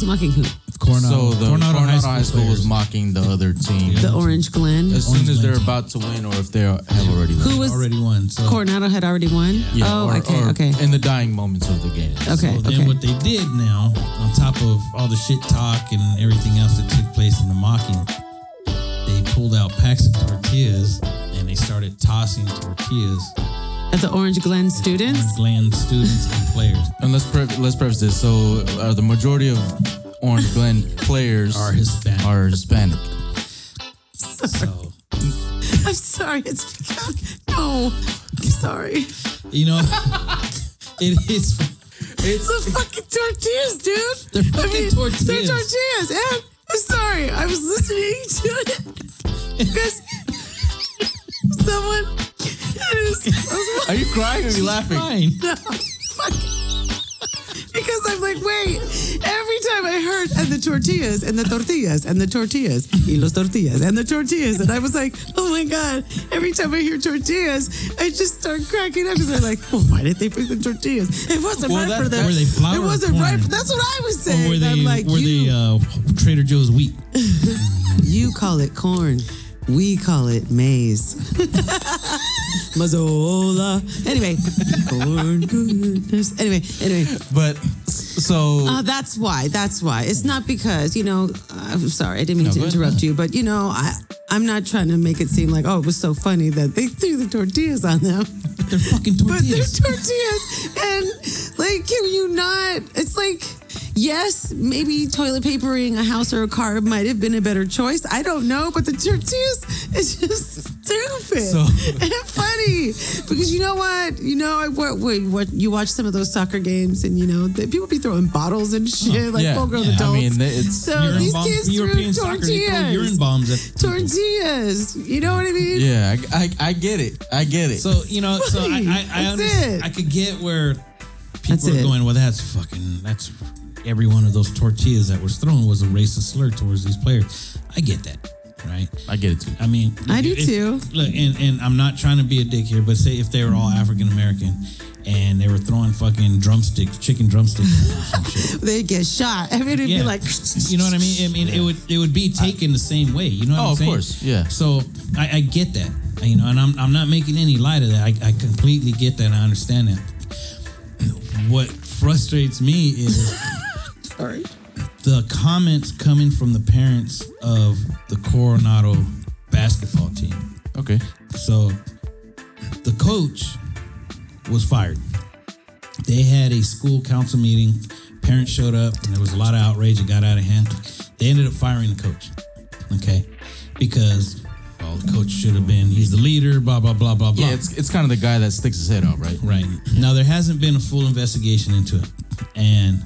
[SPEAKER 3] was mocking who?
[SPEAKER 2] Coronado,
[SPEAKER 1] so the
[SPEAKER 2] Coronado, High School,
[SPEAKER 1] was mocking the other team
[SPEAKER 3] The Orange Glen.
[SPEAKER 1] as soon
[SPEAKER 2] Orange
[SPEAKER 1] as they're
[SPEAKER 2] Glen.
[SPEAKER 1] about to win or if they have already won.
[SPEAKER 3] Who was
[SPEAKER 2] already won. So,
[SPEAKER 3] Coronado had already won?
[SPEAKER 1] Yeah,
[SPEAKER 3] oh,
[SPEAKER 1] or-
[SPEAKER 3] okay,
[SPEAKER 1] or
[SPEAKER 3] okay.
[SPEAKER 1] In the dying moments of the game.
[SPEAKER 3] Okay,
[SPEAKER 2] so then
[SPEAKER 3] okay.
[SPEAKER 2] what they did now, on top of all the shit talk and everything else that took place in the mocking, they pulled out packs of tortillas and they started tossing tortillas
[SPEAKER 3] At the Orange Glen students?
[SPEAKER 2] on Glen students and players.
[SPEAKER 1] And let's pre- let's preface this. So, uh, the majority of Orange Glen players
[SPEAKER 2] Are Hispanic.
[SPEAKER 1] Are Hispanic.
[SPEAKER 2] So, [laughs]
[SPEAKER 3] I'm sorry. It's because [laughs] no. I'm sorry.
[SPEAKER 2] you know, [laughs] it is.
[SPEAKER 3] It's the fucking tortillas, dude.
[SPEAKER 2] They're fucking tortillas.
[SPEAKER 3] They're tortillas. And I'm sorry. I was listening to it because someone.
[SPEAKER 1] Are you crying or are you laughing?
[SPEAKER 2] Fine.
[SPEAKER 3] No. Because I'm like, wait, every time I heard and the tortillas and the tortillas and the tortillas y los tortillas and the tortillas, and I was like, oh my god! Every time I hear tortillas, I just start cracking up because they're like, why did they pick the tortillas? It wasn't
[SPEAKER 1] Well,
[SPEAKER 3] right
[SPEAKER 1] that-
[SPEAKER 3] for them.
[SPEAKER 2] Were they flour
[SPEAKER 3] It wasn't right. For, that's what I was
[SPEAKER 2] Or
[SPEAKER 3] saying.
[SPEAKER 2] were they,
[SPEAKER 3] I'm like,
[SPEAKER 2] were
[SPEAKER 3] you,
[SPEAKER 2] they uh, Trader Joe's wheat? [laughs]
[SPEAKER 3] you call it corn. We call it maize. [laughs] Mazola. Anyway, corn goodness. Anyway, anyway.
[SPEAKER 1] But so
[SPEAKER 3] Uh, that's why. That's why. It's not because you know. I'm sorry, I didn't mean
[SPEAKER 1] No,
[SPEAKER 3] to
[SPEAKER 1] ahead.
[SPEAKER 3] interrupt you, but you know, I I'm not trying to make it seem like oh it was so funny that they threw the tortillas on them,
[SPEAKER 2] They're fucking tortillas. [laughs]
[SPEAKER 3] but they're
[SPEAKER 2] tortillas,
[SPEAKER 3] and like can you not? It's like. Yes, maybe toilet papering a house or a car might have been a better choice. I don't know, but the tortillas is just stupid
[SPEAKER 1] So- [laughs]
[SPEAKER 3] and funny because you know what? You know, I what, wait, what you watch some of those soccer games and you know the, people be throwing bottles and oh, shit like
[SPEAKER 1] yeah,
[SPEAKER 3] full grown
[SPEAKER 1] yeah, I mean, it's-
[SPEAKER 3] so these
[SPEAKER 2] bomb-
[SPEAKER 3] kids
[SPEAKER 2] European
[SPEAKER 3] threw
[SPEAKER 2] soccer, they throw urine bombs at people.
[SPEAKER 3] Tortillas, you know what I mean?
[SPEAKER 1] yeah, I, I, I get it. I get it.
[SPEAKER 2] So you know, so I I, I,
[SPEAKER 3] That's
[SPEAKER 2] understand,
[SPEAKER 3] it.
[SPEAKER 2] I could get where
[SPEAKER 3] That's
[SPEAKER 2] people are
[SPEAKER 3] it.
[SPEAKER 2] going. Well, that's fucking. That's every one of those tortillas that was thrown was a racist slur towards these players. I get that, right?
[SPEAKER 1] I get it too.
[SPEAKER 2] I mean,
[SPEAKER 3] I do
[SPEAKER 2] if-
[SPEAKER 3] too.
[SPEAKER 2] Look, and and I'm not trying to be a dick here, but say if they were all African American and they were throwing fucking drumsticks, chicken drumsticks, or some shit. [laughs]
[SPEAKER 3] They get shot. I mean, it'd
[SPEAKER 2] Yeah.
[SPEAKER 3] be like,
[SPEAKER 2] You know what I mean? I mean, it would it would be taken the same way. You know what
[SPEAKER 1] Oh,
[SPEAKER 2] I'm saying?
[SPEAKER 1] of course, yeah.
[SPEAKER 2] So I, I get that. You know, and I'm I'm not making any light of that. I, I completely get that. I understand that. What frustrates me is [laughs]
[SPEAKER 3] sorry.
[SPEAKER 2] the comments coming from the parents of the Coronado basketball team.
[SPEAKER 1] Okay.
[SPEAKER 2] So the coach was fired. They had a school council meeting. Parents showed up, and there was a lot of outrage. It got out of hand. They ended up firing the coach. Okay, because well, the coach should have been. He's the leader. Blah blah blah blah blah.
[SPEAKER 1] Yeah, it's it's kind of the guy that sticks his head out, right?
[SPEAKER 2] Right. Now there hasn't been a full investigation into it. And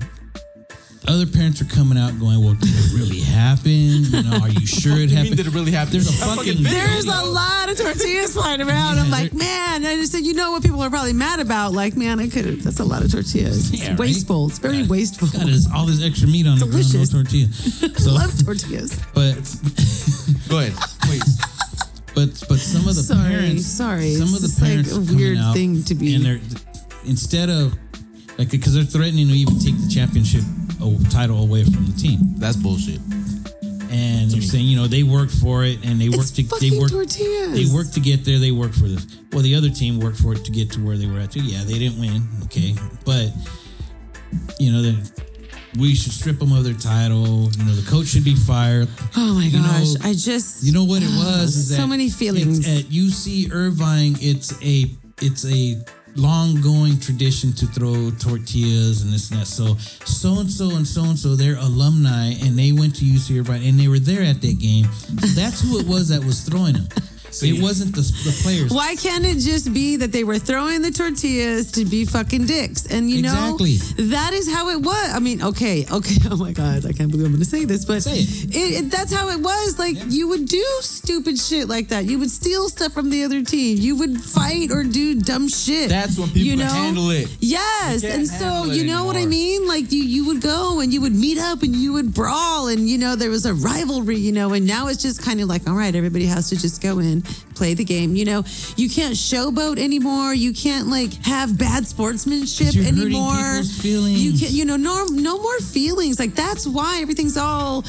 [SPEAKER 2] other parents are coming out going, "Well, did it really happen? You know, are you sure it
[SPEAKER 1] You mean,
[SPEAKER 2] happened?"
[SPEAKER 1] did it really happen?
[SPEAKER 2] There's a [laughs]
[SPEAKER 1] That
[SPEAKER 2] fucking
[SPEAKER 1] video.
[SPEAKER 3] There's a lot of tortillas flying around. I'm like, man. I just said, you know what people are probably mad about? Like, man, I could. That's a lot of tortillas. It's
[SPEAKER 2] Yeah, right?
[SPEAKER 3] wasteful. It's very wasteful.
[SPEAKER 2] God, there's all this extra meat on
[SPEAKER 3] Delicious.
[SPEAKER 2] the grill, no tortilla. [laughs] So,
[SPEAKER 3] Love tortillas.
[SPEAKER 2] but [laughs]
[SPEAKER 1] Go ahead, please.
[SPEAKER 2] but but some of the
[SPEAKER 3] Sorry,
[SPEAKER 2] parents,
[SPEAKER 3] sorry.
[SPEAKER 2] some of the
[SPEAKER 3] just like
[SPEAKER 2] parents
[SPEAKER 3] a
[SPEAKER 2] are
[SPEAKER 3] weird thing to be-
[SPEAKER 2] and they're instead of like because they're threatening to even take the championship uh, title away from the team,
[SPEAKER 1] That's bullshit.
[SPEAKER 2] and they're saying you know they worked for it and they
[SPEAKER 3] It's
[SPEAKER 2] worked to they worked
[SPEAKER 3] tortillas.
[SPEAKER 2] they worked to get there. They worked for this. Well, the other team worked for it to get to where they were at too. Yeah, they didn't win. Okay, but you know they we should strip them of their title. You know the coach should be fired.
[SPEAKER 3] Oh my
[SPEAKER 2] You know-
[SPEAKER 3] gosh! I just
[SPEAKER 2] You know what it was? [sighs] Is
[SPEAKER 3] so
[SPEAKER 2] that
[SPEAKER 3] many
[SPEAKER 2] it's
[SPEAKER 3] feelings.
[SPEAKER 2] at UC Irvine. It's a it's a long going tradition to throw tortillas and this and that. So so and so and so and so they're alumni and they went to UC Irvine and they were there at that game. So that's who it was that was throwing them. It wasn't the, the players.
[SPEAKER 3] Why can't it just be that they were throwing the tortillas to be fucking dicks? And you
[SPEAKER 2] Exactly.
[SPEAKER 3] know, that is how it was. I mean, okay, okay. [laughs] Oh my God, I can't believe I'm going to say this, but
[SPEAKER 2] Say it.
[SPEAKER 3] it, that's how it was. Like, you would do stupid shit like that. You would steal stuff from the other team. You would fight or do dumb shit.
[SPEAKER 1] That's when people
[SPEAKER 3] you know?
[SPEAKER 1] handle it.
[SPEAKER 3] Yes, and so you know what I mean. Like you, you would go and you would meet up and you would brawl and you know there was a rivalry, you know. And now it's just kind of like, all right, everybody has to just go in, play the game. You know, you can't showboat anymore. You can't like have bad sportsmanship anymore.
[SPEAKER 2] feelings.
[SPEAKER 3] You can't, you know, no, no more feelings. Like that's why everything's all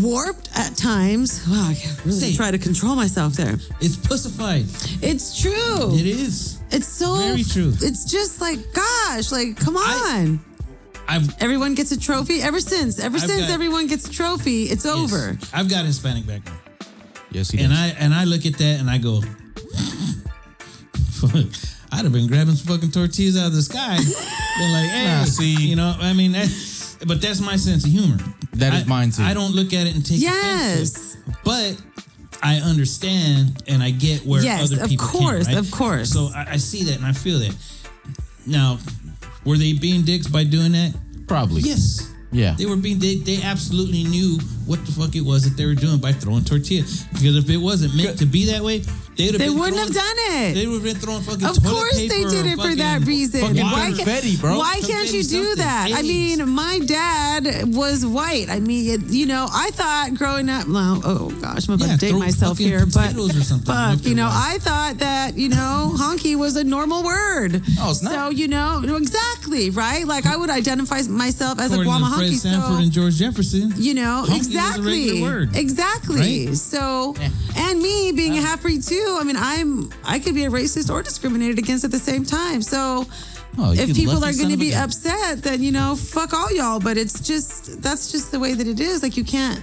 [SPEAKER 3] warped at times. Wow, I can't really
[SPEAKER 2] it.
[SPEAKER 3] try to control myself there.
[SPEAKER 2] It's pussified.
[SPEAKER 3] It's true.
[SPEAKER 2] It is.
[SPEAKER 3] It's so
[SPEAKER 2] Very true.
[SPEAKER 3] It's just like, gosh, like, come on.
[SPEAKER 2] I've
[SPEAKER 3] everyone gets a trophy. Ever since, ever
[SPEAKER 2] I've
[SPEAKER 3] since
[SPEAKER 2] got-
[SPEAKER 3] everyone gets a trophy, it's over.
[SPEAKER 2] I've got Hispanic background.
[SPEAKER 1] Yes, he
[SPEAKER 2] and
[SPEAKER 1] does.
[SPEAKER 2] I and I look at that and I go, [laughs] fuck, I'd have been grabbing some fucking tortillas out of the sky. [laughs] Been like, hey,
[SPEAKER 1] Nah, see.
[SPEAKER 2] you know, I mean, that, but that's my sense of humor.
[SPEAKER 1] That is
[SPEAKER 2] I-
[SPEAKER 1] mine, too.
[SPEAKER 2] I don't look at it and take offense to
[SPEAKER 3] Yes.
[SPEAKER 2] it. but I understand and I get where
[SPEAKER 3] Yes,
[SPEAKER 2] other
[SPEAKER 3] of course,
[SPEAKER 2] can, right?
[SPEAKER 3] of course.
[SPEAKER 2] So I, I see that and I feel that. Now, were they being dicks by doing that?
[SPEAKER 1] Probably.
[SPEAKER 2] Yes.
[SPEAKER 1] Yeah.
[SPEAKER 2] They were being they, they absolutely knew what the fuck it was that they were doing by throwing tortillas. Because if it wasn't meant to be that way, they'd have
[SPEAKER 3] They wouldn't
[SPEAKER 2] throwing,
[SPEAKER 3] have done it.
[SPEAKER 2] They would have been throwing fucking
[SPEAKER 3] Of course they did it for that reason.
[SPEAKER 1] fucking
[SPEAKER 3] Why
[SPEAKER 1] confetti,
[SPEAKER 3] can't,
[SPEAKER 1] bro.
[SPEAKER 3] Why can't you do that? I mean, my dad was white. I mean, it, you know, I thought growing up, well, oh gosh, I'm about
[SPEAKER 2] Yeah,
[SPEAKER 3] to date myself here, but fuck, you know. I thought that, you know, honky was a normal word.
[SPEAKER 1] Oh, it's not.
[SPEAKER 3] So, you know, exactly, right? Like I would identify myself as a
[SPEAKER 2] According
[SPEAKER 3] Guama
[SPEAKER 2] to
[SPEAKER 3] honky.
[SPEAKER 2] Sanford
[SPEAKER 3] So,
[SPEAKER 2] and George Jefferson.
[SPEAKER 3] you know,
[SPEAKER 2] a
[SPEAKER 3] exactly.
[SPEAKER 2] word,
[SPEAKER 3] Exactly.
[SPEAKER 2] right?
[SPEAKER 3] So, and me being a half breed too, I mean, I'm, I could be a racist or discriminated against at the same time. So,
[SPEAKER 1] Oh,
[SPEAKER 3] if people are going to be upset, then, you know, fuck all y'all. But it's just, that's just the way that it is. Like, you can't,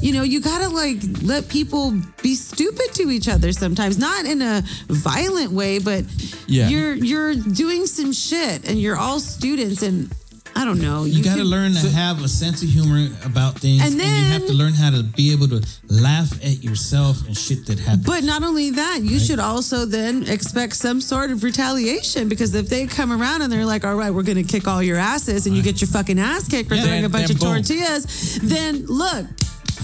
[SPEAKER 3] you know, you gotta like let people be stupid to each other sometimes, not in a violent way, but
[SPEAKER 1] Yeah.
[SPEAKER 3] you're you're doing some shit, and you're all students, and I don't know.
[SPEAKER 2] You, got to learn to have a sense of humor about things,
[SPEAKER 3] And
[SPEAKER 2] and, you have to learn how to be able to laugh at yourself and shit that happens.
[SPEAKER 3] But not only that, you should also then expect some sort of retaliation because if they come around and they're like, all right, we're going to kick all your asses and you get your fucking ass kicked for
[SPEAKER 2] Yeah.
[SPEAKER 3] throwing a bunch of
[SPEAKER 1] boom.
[SPEAKER 3] tortillas, then look,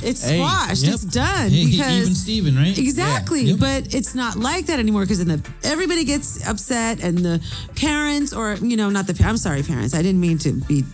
[SPEAKER 3] it's
[SPEAKER 1] Hey,
[SPEAKER 3] squashed.
[SPEAKER 2] Yep.
[SPEAKER 3] It's done.
[SPEAKER 2] Hey,
[SPEAKER 3] because
[SPEAKER 2] even Steven, right?
[SPEAKER 3] Exactly,
[SPEAKER 2] Yeah. Yep.
[SPEAKER 3] but it's not like that anymore because then the everybody gets upset and the parents or you know not the I'm sorry parents I didn't mean to be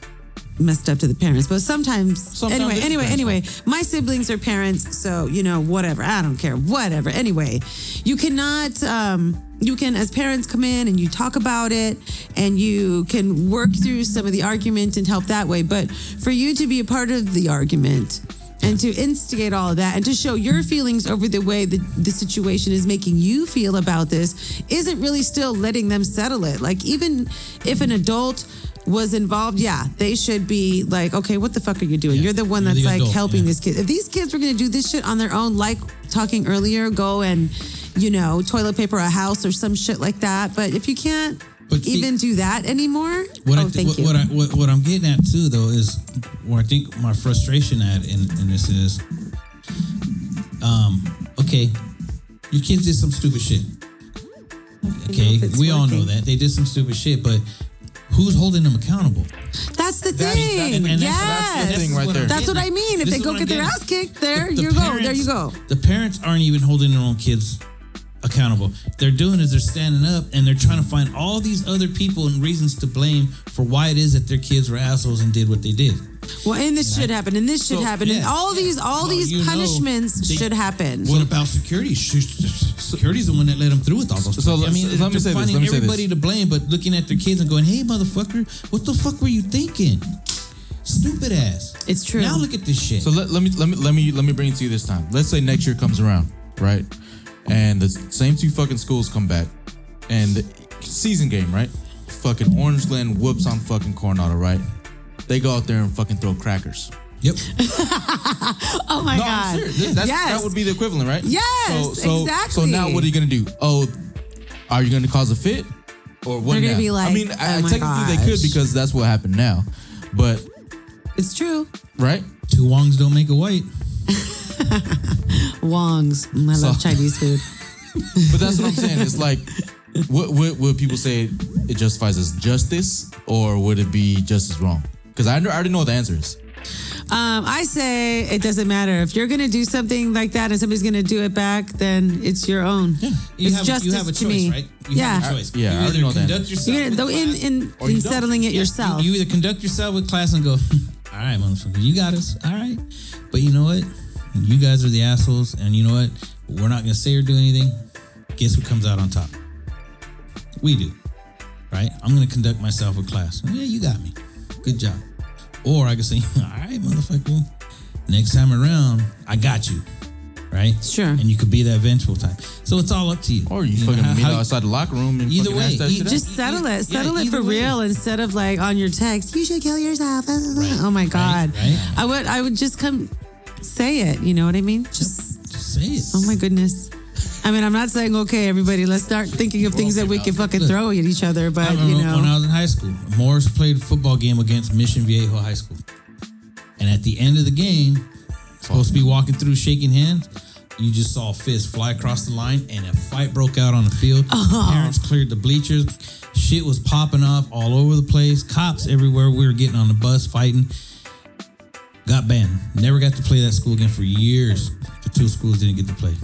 [SPEAKER 3] messed up to the parents but sometimes,
[SPEAKER 1] Sometimes
[SPEAKER 3] anyway anyway anyway my siblings are parents so you know whatever I don't care whatever anyway you cannot um you can as parents come in and you talk about it and you can work through some of the argument and help that way but for you to be a part of the argument and to instigate all of that and to show your feelings over the way that the situation is making you feel about this isn't really still letting them settle it. Like, even if an adult was involved, yeah, they should be like, okay, what the fuck are you doing?
[SPEAKER 2] Yeah,
[SPEAKER 3] You're the one that's
[SPEAKER 2] the
[SPEAKER 3] like
[SPEAKER 2] adult,
[SPEAKER 3] helping
[SPEAKER 2] yeah.
[SPEAKER 3] this kid. If these kids were to do this shit on their own, like talking earlier, go and, you know, toilet paper a house or some shit like that. But if you can't
[SPEAKER 2] But see-
[SPEAKER 3] even do that anymore,
[SPEAKER 2] What
[SPEAKER 3] oh,
[SPEAKER 2] I,
[SPEAKER 3] thank
[SPEAKER 2] what,
[SPEAKER 3] you.
[SPEAKER 2] What, I, what, what I'm getting at too, though, is where I think my frustration at in, in this is, um, okay, your kids did some stupid shit. Okay,
[SPEAKER 3] if it's
[SPEAKER 2] we all know that they did some stupid shit, but who's holding them accountable?
[SPEAKER 3] That's the
[SPEAKER 1] That's-
[SPEAKER 3] thing.
[SPEAKER 1] that's-
[SPEAKER 2] and that's-
[SPEAKER 3] yes.
[SPEAKER 1] that's the thing right
[SPEAKER 2] what
[SPEAKER 1] there.
[SPEAKER 2] I'm
[SPEAKER 3] That's what I mean. If
[SPEAKER 2] This
[SPEAKER 3] they go
[SPEAKER 2] what
[SPEAKER 3] get
[SPEAKER 2] I'm
[SPEAKER 3] their
[SPEAKER 2] getting
[SPEAKER 3] ass kicked, there
[SPEAKER 2] The- the
[SPEAKER 3] you go. There you go.
[SPEAKER 2] The parents aren't even holding their own kids accountable. They're doing is they're standing up and they're trying to find all these other people and reasons to blame for why it is that their kids were assholes and did what they did.
[SPEAKER 3] Well, and this should happen, and this should
[SPEAKER 1] So,
[SPEAKER 3] happen, and all
[SPEAKER 2] yeah.
[SPEAKER 3] these all
[SPEAKER 2] Well,
[SPEAKER 3] these punishments
[SPEAKER 2] they-
[SPEAKER 3] should happen.
[SPEAKER 2] What about security? Security's the one that let them through with all those.
[SPEAKER 1] So
[SPEAKER 2] I mean,
[SPEAKER 1] so let me
[SPEAKER 2] they're
[SPEAKER 1] say this,
[SPEAKER 2] finding
[SPEAKER 1] let me say this.
[SPEAKER 2] everybody to blame, but looking at their kids and going, "Hey, motherfucker, what the fuck were you thinking? Stupid ass."
[SPEAKER 3] It's true.
[SPEAKER 2] Now look at this shit.
[SPEAKER 1] So let, let me let me let me let me bring it to you this time. Let's say next year comes around, right? And the same two fucking schools come back, and the season game, right? Fucking Orange Glen whoops on fucking Coronado, right? They go out there and fucking throw crackers.
[SPEAKER 2] yep. [laughs]
[SPEAKER 3] oh my
[SPEAKER 1] No,
[SPEAKER 3] god!
[SPEAKER 1] I'm That's,
[SPEAKER 3] yes.
[SPEAKER 1] That would be the equivalent, right?
[SPEAKER 3] Yes,
[SPEAKER 1] so, so,
[SPEAKER 3] exactly.
[SPEAKER 1] So now what are you gonna do? Oh, are you gonna cause a fit? Or what
[SPEAKER 3] They're gonna
[SPEAKER 1] now?
[SPEAKER 3] be like,
[SPEAKER 1] I mean,
[SPEAKER 3] oh
[SPEAKER 1] I,
[SPEAKER 3] my
[SPEAKER 1] technically they could because that's what happened now. But
[SPEAKER 3] it's true.
[SPEAKER 1] right?
[SPEAKER 2] Two wongs don't make a white. [laughs] [laughs]
[SPEAKER 3] Wongs. I love
[SPEAKER 1] So-
[SPEAKER 3] Chinese food. [laughs]
[SPEAKER 1] But that's what I'm saying. It's like, what, what would people say it justifies as justice, or would it be just as wrong? Because I, under- I already know what the answer is.
[SPEAKER 3] Um, I say it doesn't matter if you're gonna do something like that and somebody's gonna do it back, then it's your own.
[SPEAKER 2] You
[SPEAKER 3] it's
[SPEAKER 2] have,
[SPEAKER 3] justice
[SPEAKER 2] you have a
[SPEAKER 3] to me.
[SPEAKER 2] right? You
[SPEAKER 3] yeah.
[SPEAKER 2] have a choice.
[SPEAKER 1] Yeah, I
[SPEAKER 2] you either
[SPEAKER 1] know that.
[SPEAKER 2] conduct yourself.
[SPEAKER 3] You're gonna though in in,
[SPEAKER 1] Or you
[SPEAKER 3] in
[SPEAKER 1] don't.
[SPEAKER 3] settling it
[SPEAKER 2] Yeah,
[SPEAKER 3] yourself.
[SPEAKER 2] You, you either conduct yourself with class and go, [laughs] all right, motherfucker, you got us. All right. But you know what? You guys are the assholes. And you know what? We're not going to say or do anything. Guess who comes out on top? We do. Right? I'm going to conduct myself with class. Oh, yeah, you got me. Good job. Or I can say, [laughs] all right, motherfucker, next time around, I got you. Right?
[SPEAKER 3] Sure.
[SPEAKER 2] And you could be that vengeful type. So it's all up to you.
[SPEAKER 1] Or you,
[SPEAKER 2] know,
[SPEAKER 1] fucking
[SPEAKER 2] how-
[SPEAKER 1] meet
[SPEAKER 2] how-
[SPEAKER 1] outside the locker room and
[SPEAKER 2] Either way,
[SPEAKER 1] hash that
[SPEAKER 2] you
[SPEAKER 1] shit out.
[SPEAKER 3] just settle it. Settle it for
[SPEAKER 2] way.
[SPEAKER 3] real instead of like on your text. You should kill yourself.
[SPEAKER 2] Right, [laughs]
[SPEAKER 3] Oh my god.
[SPEAKER 2] right, right.
[SPEAKER 3] I would. I would just come say it. You know what I mean? Just.
[SPEAKER 2] Just say it.
[SPEAKER 3] Oh my goodness. I mean, I'm not saying okay, everybody. Let's start thinking of things that we can fucking throw at each other. But you
[SPEAKER 2] when I was in high school, Morris played a football game against Mission Viejo High School. And at the end of the game, supposed to be walking through shaking hands, you just saw a fist fly across the line and a fight broke out on the field. Oh. Parents cleared the bleachers. Shit was popping off all over the place. Cops everywhere. We were getting on the bus fighting. Got banned. Never got to play that school again for years. The two schools didn't get to play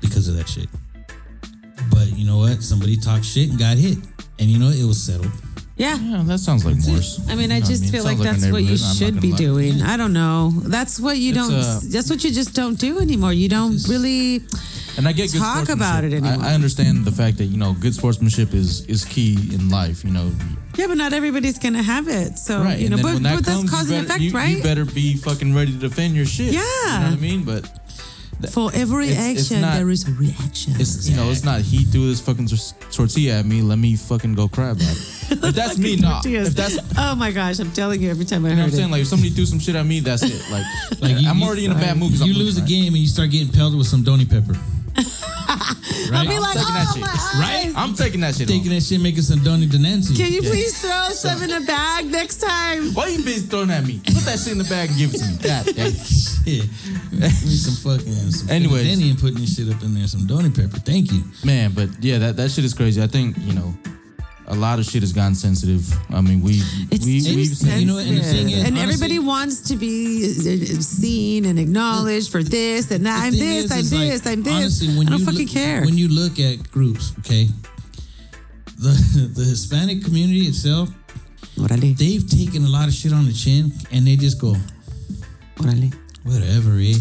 [SPEAKER 2] because of that shit. But you know what? Somebody talked shit and got hit. And you know, it was settled.
[SPEAKER 3] yeah.
[SPEAKER 1] Yeah, that sounds like Morse.
[SPEAKER 3] I mean, I
[SPEAKER 1] You know what
[SPEAKER 3] just
[SPEAKER 1] mean?
[SPEAKER 3] feel like
[SPEAKER 1] Sounds like
[SPEAKER 3] that's what you
[SPEAKER 1] neighborhood, I'm not
[SPEAKER 3] should be
[SPEAKER 1] lie.
[SPEAKER 3] doing. I don't know. That's what you
[SPEAKER 1] It's,
[SPEAKER 3] don't.
[SPEAKER 1] uh,
[SPEAKER 3] that's what you just don't do anymore. You don't really.
[SPEAKER 1] And I get good
[SPEAKER 3] Talk about it
[SPEAKER 1] sportsmanship.
[SPEAKER 3] anymore.
[SPEAKER 1] I, I understand the fact that you know good sportsmanship is is key in life. You know,
[SPEAKER 3] Yeah, but not everybody's gonna have it. So
[SPEAKER 1] right?
[SPEAKER 3] you know, but,
[SPEAKER 1] that
[SPEAKER 3] but that's
[SPEAKER 1] comes,
[SPEAKER 3] cause
[SPEAKER 1] you
[SPEAKER 3] and
[SPEAKER 1] better,
[SPEAKER 3] effect,
[SPEAKER 1] you,
[SPEAKER 3] right?
[SPEAKER 1] You better be fucking ready to defend your shit. Yeah, you know
[SPEAKER 3] Yeah.
[SPEAKER 1] what I mean. But
[SPEAKER 3] For every
[SPEAKER 1] It's- it's
[SPEAKER 3] action,
[SPEAKER 1] not-
[SPEAKER 3] there is a reaction.
[SPEAKER 1] it's you know it's not he threw this fucking tortilla at me. Let me fucking go cry about it. [laughs] If that's me, nah.
[SPEAKER 3] Tortillas.
[SPEAKER 1] If that's
[SPEAKER 3] oh my gosh, I'm telling you every time I
[SPEAKER 1] what I'm
[SPEAKER 3] heard
[SPEAKER 1] saying,
[SPEAKER 3] it.
[SPEAKER 1] like if somebody threw some shit at me, that's it. Like,
[SPEAKER 2] Like, you-
[SPEAKER 1] I'm
[SPEAKER 2] you-
[SPEAKER 1] already in a bad mood. 'cause
[SPEAKER 2] You
[SPEAKER 1] I'm
[SPEAKER 2] lose a
[SPEAKER 1] right?
[SPEAKER 2] game and you start getting pelted with some Donny pepper.
[SPEAKER 3] I'll be
[SPEAKER 2] right?
[SPEAKER 3] like,
[SPEAKER 1] taking that
[SPEAKER 3] oh
[SPEAKER 1] shit.
[SPEAKER 3] eyes.
[SPEAKER 2] Right?
[SPEAKER 1] I'm taking that shit.
[SPEAKER 2] Taking
[SPEAKER 1] off.
[SPEAKER 2] that shit, making some Donny Denancy.
[SPEAKER 3] Can you please throw some in a bag next time?
[SPEAKER 1] Why you bitch throwing at me? Put that shit in the bag and give it to me. God damn.
[SPEAKER 2] Shit. Give me some fucking some
[SPEAKER 1] Anyways.
[SPEAKER 2] Denny and putting this shit up in there. Some Donny pepper. Thank you.
[SPEAKER 1] Man, but yeah, that, that shit is crazy. I think, you know, a lot of shit has gotten sensitive. I mean, we
[SPEAKER 3] It's
[SPEAKER 1] we
[SPEAKER 3] too
[SPEAKER 1] we've
[SPEAKER 3] sensitive.
[SPEAKER 2] you know, and the thing is,
[SPEAKER 3] and
[SPEAKER 2] honestly-
[SPEAKER 3] everybody wants to be uh, seen and acknowledged for this and that. I'm this,
[SPEAKER 2] is,
[SPEAKER 3] I'm
[SPEAKER 2] is, like,
[SPEAKER 3] this, I'm this.
[SPEAKER 2] Honestly, when
[SPEAKER 3] I don't
[SPEAKER 2] you
[SPEAKER 3] fucking
[SPEAKER 2] look,
[SPEAKER 3] care.
[SPEAKER 2] When you look at groups, okay, the [laughs] the Hispanic community itself,
[SPEAKER 3] Órale,
[SPEAKER 2] they've taken a lot of shit on the chin, and they just go,
[SPEAKER 3] órale.
[SPEAKER 2] whatever, eh?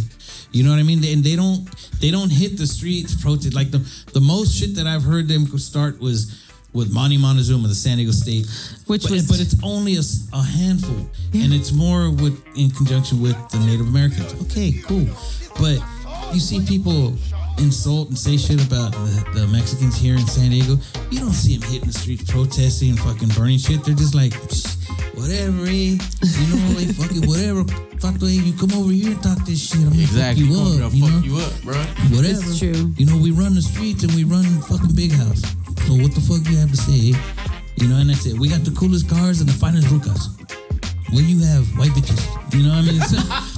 [SPEAKER 2] You know what I mean? And they don't they don't hit the streets protest like the the most shit that I've heard them start was with Monty Montezuma, the San Diego State,
[SPEAKER 3] Which
[SPEAKER 2] but,
[SPEAKER 3] was-
[SPEAKER 2] but it's only a handful, and it's more with in conjunction with the Native Americans. Okay, cool, but you see people insult and say shit about the, the Mexicans here in San Diego. You don't see them hitting the streets protesting and fucking burning shit. They're just like, whatever, eh? You know, like [laughs] fucking whatever. Fuck, eh? You come over here and talk this shit. I'm gonna
[SPEAKER 1] exactly
[SPEAKER 2] fuck you up.
[SPEAKER 1] to
[SPEAKER 2] You
[SPEAKER 1] fuck you up, bro.
[SPEAKER 2] whatever.
[SPEAKER 3] It's true.
[SPEAKER 2] You know, we run the streets and we run fucking big house. So what the fuck you have to say? You know, and I said, We got the coolest cars and the finest rucas. What do you have? White bitches. You know what I mean? [laughs]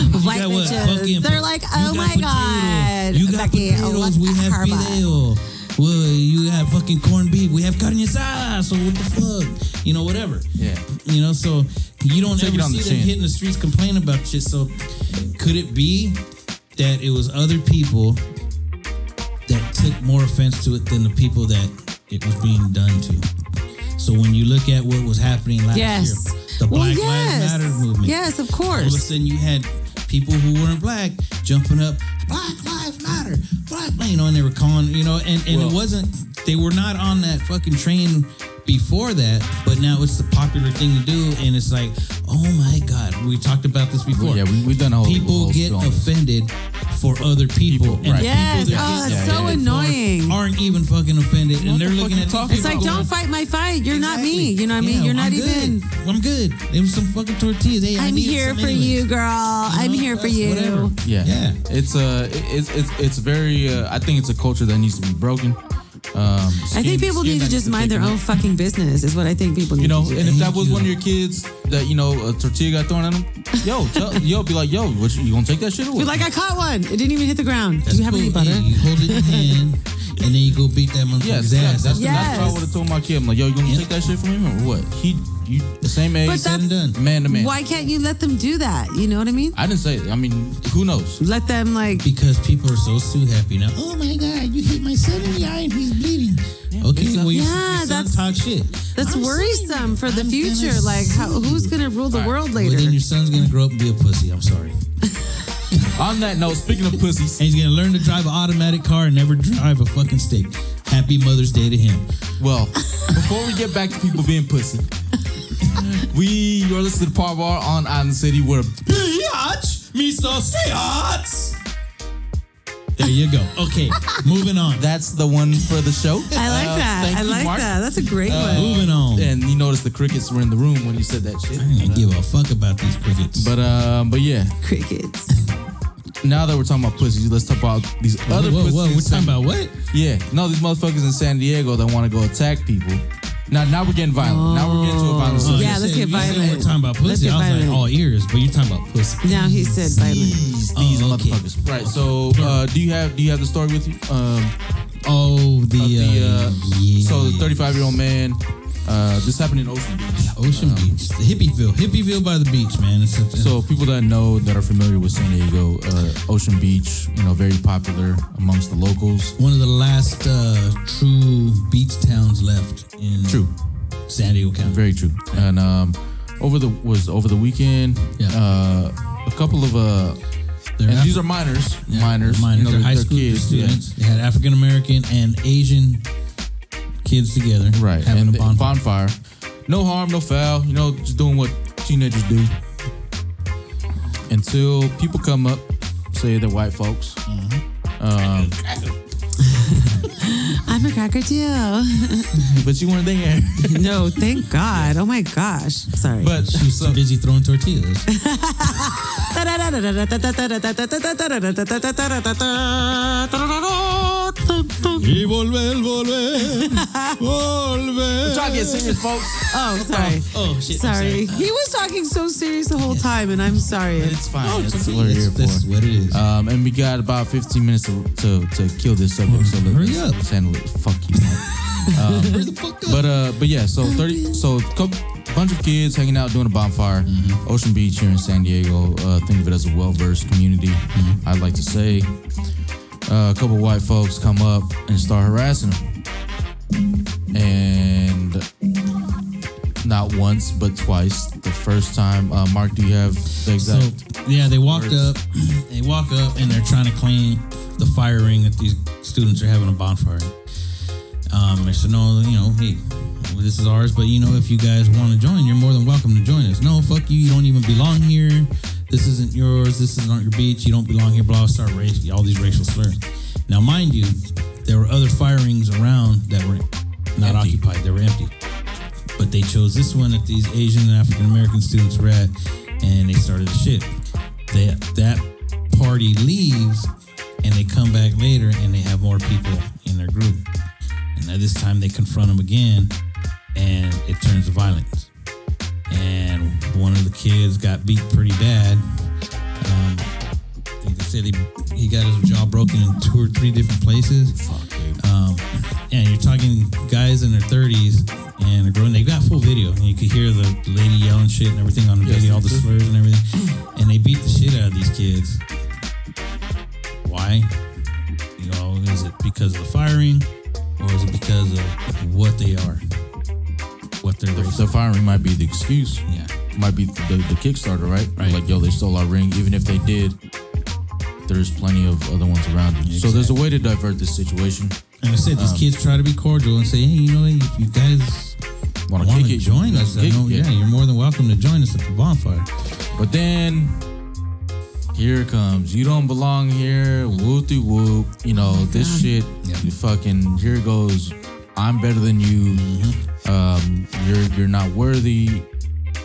[SPEAKER 2] It's-
[SPEAKER 3] White
[SPEAKER 2] got what?
[SPEAKER 3] bitches.
[SPEAKER 2] Fucking-
[SPEAKER 3] They're like, oh
[SPEAKER 2] got
[SPEAKER 3] my
[SPEAKER 2] potatoes.
[SPEAKER 3] God.
[SPEAKER 2] You got
[SPEAKER 3] Becky,
[SPEAKER 2] potatoes. We have
[SPEAKER 3] Harbaugh.
[SPEAKER 2] fideo. well, you have fucking corned beef. We have carne asada. So what the fuck? You know, whatever.
[SPEAKER 1] Yeah.
[SPEAKER 2] You know, so you don't
[SPEAKER 1] Take
[SPEAKER 2] ever see
[SPEAKER 1] the
[SPEAKER 2] them
[SPEAKER 1] chin.
[SPEAKER 2] hitting the streets complaining about shit. So could it be that it was other people that took more offense to it than the people that it was being done to? So when you look at what was happening last
[SPEAKER 3] Yes.
[SPEAKER 2] year, the
[SPEAKER 3] well,
[SPEAKER 2] Black
[SPEAKER 3] yes.
[SPEAKER 2] Lives Matter movement.
[SPEAKER 3] Yes, of course.
[SPEAKER 2] All of a sudden, you had people who weren't black jumping up, Black Lives Matter, Black, you know, and they were calling, you know, and, and it wasn't, they were not on that fucking train before that, but now it's the popular thing to do, and it's like, oh my God, we talked about this before.
[SPEAKER 1] Yeah, we, we've done a whole
[SPEAKER 2] people
[SPEAKER 1] whole
[SPEAKER 2] get
[SPEAKER 1] spiel
[SPEAKER 2] offended for other people,
[SPEAKER 1] People,
[SPEAKER 2] and
[SPEAKER 1] right.
[SPEAKER 3] Yes.
[SPEAKER 2] people that
[SPEAKER 3] Oh,
[SPEAKER 2] get
[SPEAKER 3] it's so annoying.
[SPEAKER 2] aren't even fucking offended,
[SPEAKER 1] What
[SPEAKER 2] and they're
[SPEAKER 1] the
[SPEAKER 2] looking at
[SPEAKER 1] talking
[SPEAKER 3] It's like, don't fight my fight. You're not me. You know what I mean?
[SPEAKER 2] Yeah,
[SPEAKER 3] You're not
[SPEAKER 2] I'm
[SPEAKER 3] even.
[SPEAKER 2] Good. I'm good. There was some fucking tortillas. Hey, I
[SPEAKER 3] I'm
[SPEAKER 2] needed
[SPEAKER 3] here for
[SPEAKER 2] anyways.
[SPEAKER 3] you, girl. I'm
[SPEAKER 2] know,
[SPEAKER 3] here for you.
[SPEAKER 2] whatever.
[SPEAKER 1] Yeah,
[SPEAKER 2] Yeah.
[SPEAKER 1] It's uh, it's it's it's very. Uh, I think it's a culture that needs to be broken. Um,
[SPEAKER 3] I think people need to just mind their own fucking business. Is what I think people need
[SPEAKER 1] You know,
[SPEAKER 3] to do.
[SPEAKER 1] and if that was
[SPEAKER 2] you.
[SPEAKER 1] one of your kids that you know a tortilla got thrown at them, yo, tell, yo, be like, yo, what you, you gonna take that shit away?
[SPEAKER 3] You're like, I caught one. It didn't even hit the ground. Do you have any butter?
[SPEAKER 2] Hey, hold it in your hand, [laughs] and then you go beat that motherfucker's
[SPEAKER 1] yes, yeah,
[SPEAKER 2] ass.
[SPEAKER 1] that's,
[SPEAKER 2] That's
[SPEAKER 3] Yes.
[SPEAKER 1] that's what I would have told my kid. I'm like, yo, you gonna
[SPEAKER 2] Yeah.
[SPEAKER 1] take that shit from him or what? He, you, the same age,
[SPEAKER 3] But
[SPEAKER 2] said and
[SPEAKER 3] that's
[SPEAKER 2] done.
[SPEAKER 1] man to man.
[SPEAKER 3] why can't you let them do that? You know what I mean?
[SPEAKER 1] I didn't say. It. I mean, who knows?
[SPEAKER 3] Let them like.
[SPEAKER 2] because people are so so happy now. Oh my god, you hit my son in the eye and he's bleeding. okay,
[SPEAKER 1] it's
[SPEAKER 2] well your,
[SPEAKER 3] Yeah,
[SPEAKER 2] your son
[SPEAKER 3] that's-
[SPEAKER 2] talk shit.
[SPEAKER 3] That's
[SPEAKER 2] I'm
[SPEAKER 3] worrisome for the
[SPEAKER 2] I'm
[SPEAKER 3] future. Like, how, who's gonna rule the
[SPEAKER 1] All right.
[SPEAKER 3] world
[SPEAKER 2] Well,
[SPEAKER 3] later?
[SPEAKER 2] then your son's gonna grow up and be a pussy. I'm sorry. [laughs]
[SPEAKER 1] On that note, speaking of pussies,
[SPEAKER 2] And he's gonna learn to drive an automatic car and never drive a fucking stick. Happy Mother's Day to him.
[SPEAKER 1] well, before we get back to people being pussy, we are listening to Par Bar on Island City, where
[SPEAKER 2] Biatch, Mr. Stay There you go. Okay, moving on.
[SPEAKER 1] that's the one for the show.
[SPEAKER 3] I like
[SPEAKER 1] Uh,
[SPEAKER 3] that.
[SPEAKER 1] thank
[SPEAKER 3] I
[SPEAKER 1] you,
[SPEAKER 3] like
[SPEAKER 1] Mark.
[SPEAKER 3] that. That's a great
[SPEAKER 1] Uh,
[SPEAKER 3] one.
[SPEAKER 2] Moving on.
[SPEAKER 1] And you noticed the crickets were in the room when you said that shit.
[SPEAKER 2] I don't give a fuck about these crickets.
[SPEAKER 1] But um, but yeah,
[SPEAKER 3] Crickets. [laughs]
[SPEAKER 1] now that we're talking about pussies, let's talk about these
[SPEAKER 2] whoa,
[SPEAKER 1] other
[SPEAKER 2] whoa,
[SPEAKER 1] pussies.
[SPEAKER 2] whoa,
[SPEAKER 1] in
[SPEAKER 2] we're
[SPEAKER 1] San-
[SPEAKER 2] talking about what?
[SPEAKER 1] Yeah, no, these motherfuckers in San Diego that want to go attack people. Now, now we're getting violent. Now we're getting to a violent
[SPEAKER 3] Oh,
[SPEAKER 1] subject.
[SPEAKER 3] yeah, let's
[SPEAKER 2] said-
[SPEAKER 3] get
[SPEAKER 2] you said
[SPEAKER 3] violent.
[SPEAKER 2] We're talking about
[SPEAKER 3] Let's
[SPEAKER 2] pussy.
[SPEAKER 3] get
[SPEAKER 2] I was
[SPEAKER 3] violent.
[SPEAKER 2] like, all ears, but you're talking about pussy.
[SPEAKER 3] Now he said violent.
[SPEAKER 1] These, these
[SPEAKER 2] Oh, okay.
[SPEAKER 1] motherfuckers. Right. So, uh, do you have do you have the story with you? Um,
[SPEAKER 2] Oh, the,
[SPEAKER 1] the uh,
[SPEAKER 2] uh, yeah.
[SPEAKER 1] so the 35 year old man. Uh, this happened in Ocean Beach.
[SPEAKER 2] Ocean Beach, the Hippieville, Hippieville by the beach, man. It's a,
[SPEAKER 1] So people that know that are familiar with San Diego, uh, Ocean Beach, you know, very popular amongst the locals.
[SPEAKER 2] one of the last uh, true beach towns left in
[SPEAKER 1] True.
[SPEAKER 2] San Diego County.
[SPEAKER 1] Very true. And um, over the was over the weekend,
[SPEAKER 2] Yeah.
[SPEAKER 1] uh, a couple of uh, and
[SPEAKER 2] Af-
[SPEAKER 1] these are minors,
[SPEAKER 2] yeah,
[SPEAKER 1] minors,
[SPEAKER 2] minors.
[SPEAKER 1] you know,
[SPEAKER 2] they're high
[SPEAKER 1] they're
[SPEAKER 2] school
[SPEAKER 1] kids, yeah.
[SPEAKER 2] students. They had African American and Asian kids together,
[SPEAKER 1] right?
[SPEAKER 2] Having
[SPEAKER 1] and
[SPEAKER 2] a bonfire.
[SPEAKER 1] bonfire. No harm, no foul. You know, just doing what teenagers do. Until people come up, say they're white folks.
[SPEAKER 2] Mm-hmm.
[SPEAKER 1] Um,
[SPEAKER 3] I'm a cracker too.
[SPEAKER 1] but you weren't there. [laughs]
[SPEAKER 3] no, thank God. Oh my gosh. Sorry.
[SPEAKER 1] but
[SPEAKER 2] She was
[SPEAKER 1] so,
[SPEAKER 2] busy throwing tortillas. [laughs] y volver, volver, [laughs] volver.
[SPEAKER 1] try to get serious, folks.
[SPEAKER 3] Oh, sorry.
[SPEAKER 2] Oh shit! I'm
[SPEAKER 3] Sorry. He was talking so serious the whole time, and I'm sorry.
[SPEAKER 1] It's fine.
[SPEAKER 2] Oh,
[SPEAKER 1] That's what we're here
[SPEAKER 2] That's- that's
[SPEAKER 1] for.
[SPEAKER 2] what it is.
[SPEAKER 1] Um, and we got about 15 minutes to to, to kill this subject. So let's,
[SPEAKER 2] Hurry up.
[SPEAKER 1] let's handle it. Fuck you. man. [laughs]
[SPEAKER 2] Hurry the fuck up.
[SPEAKER 1] But uh, but yeah. So 30. So a couple, bunch of kids hanging out doing a bonfire.
[SPEAKER 2] Mm-hmm.
[SPEAKER 1] Ocean Beach here in San Diego. Uh, think of it as a well versed community.
[SPEAKER 2] Mm-hmm.
[SPEAKER 1] I'd like to say. Uh, a couple white folks come up and start harassing them. And not once, but twice. The first time, uh, Mark, do you have the
[SPEAKER 2] So
[SPEAKER 1] exact?
[SPEAKER 2] yeah, they walked
[SPEAKER 1] words.
[SPEAKER 2] up. [clears throat] They walk up and they're trying to clean the fire ring that these students are having a bonfire. Um, I said, no, you know, hey, this is ours, but you know, if you guys want to join, you're more than welcome to join us. No, fuck you, you don't even belong here. This isn't yours. This is not your beach. You don't belong here. Blah. Start race, all these racial slurs. Now, mind you, there were other firings around that were not
[SPEAKER 1] Empty.
[SPEAKER 2] occupied. They were empty but they chose this one that these Asian and African American students were at, and they started the shit. They, that party leaves, and they come back later, and they have more people in their group. And at this time, they confront them again, and it turns to violence. And one of the kids got beat pretty bad. Um, they said he, he got his jaw broken in two or three different places.
[SPEAKER 1] Fuck, dude.
[SPEAKER 2] Um, and you're talking guys in their 30s and they're growing. They got full video, and you could hear the lady yelling shit and everything on the
[SPEAKER 1] Yes,
[SPEAKER 2] video, all the slurs and everything. And they beat the shit out of these kids. Why? You know, is it because of the firing, or is it because of what they are, what they're
[SPEAKER 1] The, the firing might be the excuse.
[SPEAKER 2] Yeah.
[SPEAKER 1] Might be the, the Kickstarter, right?
[SPEAKER 2] Right.
[SPEAKER 1] Like, yo, they stole our ring. Even if they did, there's plenty of other ones around you. So there's a way to divert this situation.
[SPEAKER 2] And I said these
[SPEAKER 1] Um,
[SPEAKER 2] kids try to be cordial and say, hey, you know, if you guys
[SPEAKER 1] Want to
[SPEAKER 2] to
[SPEAKER 1] kick it?
[SPEAKER 2] join us,
[SPEAKER 1] kick
[SPEAKER 2] know, yeah, you're more than welcome to join us at the bonfire.
[SPEAKER 1] But then here comes. You don't belong here. Whoop de whoop. You know, this shit, you fucking, here goes. I'm better than you.
[SPEAKER 2] Mm-hmm.
[SPEAKER 1] Um, you're you're not worthy.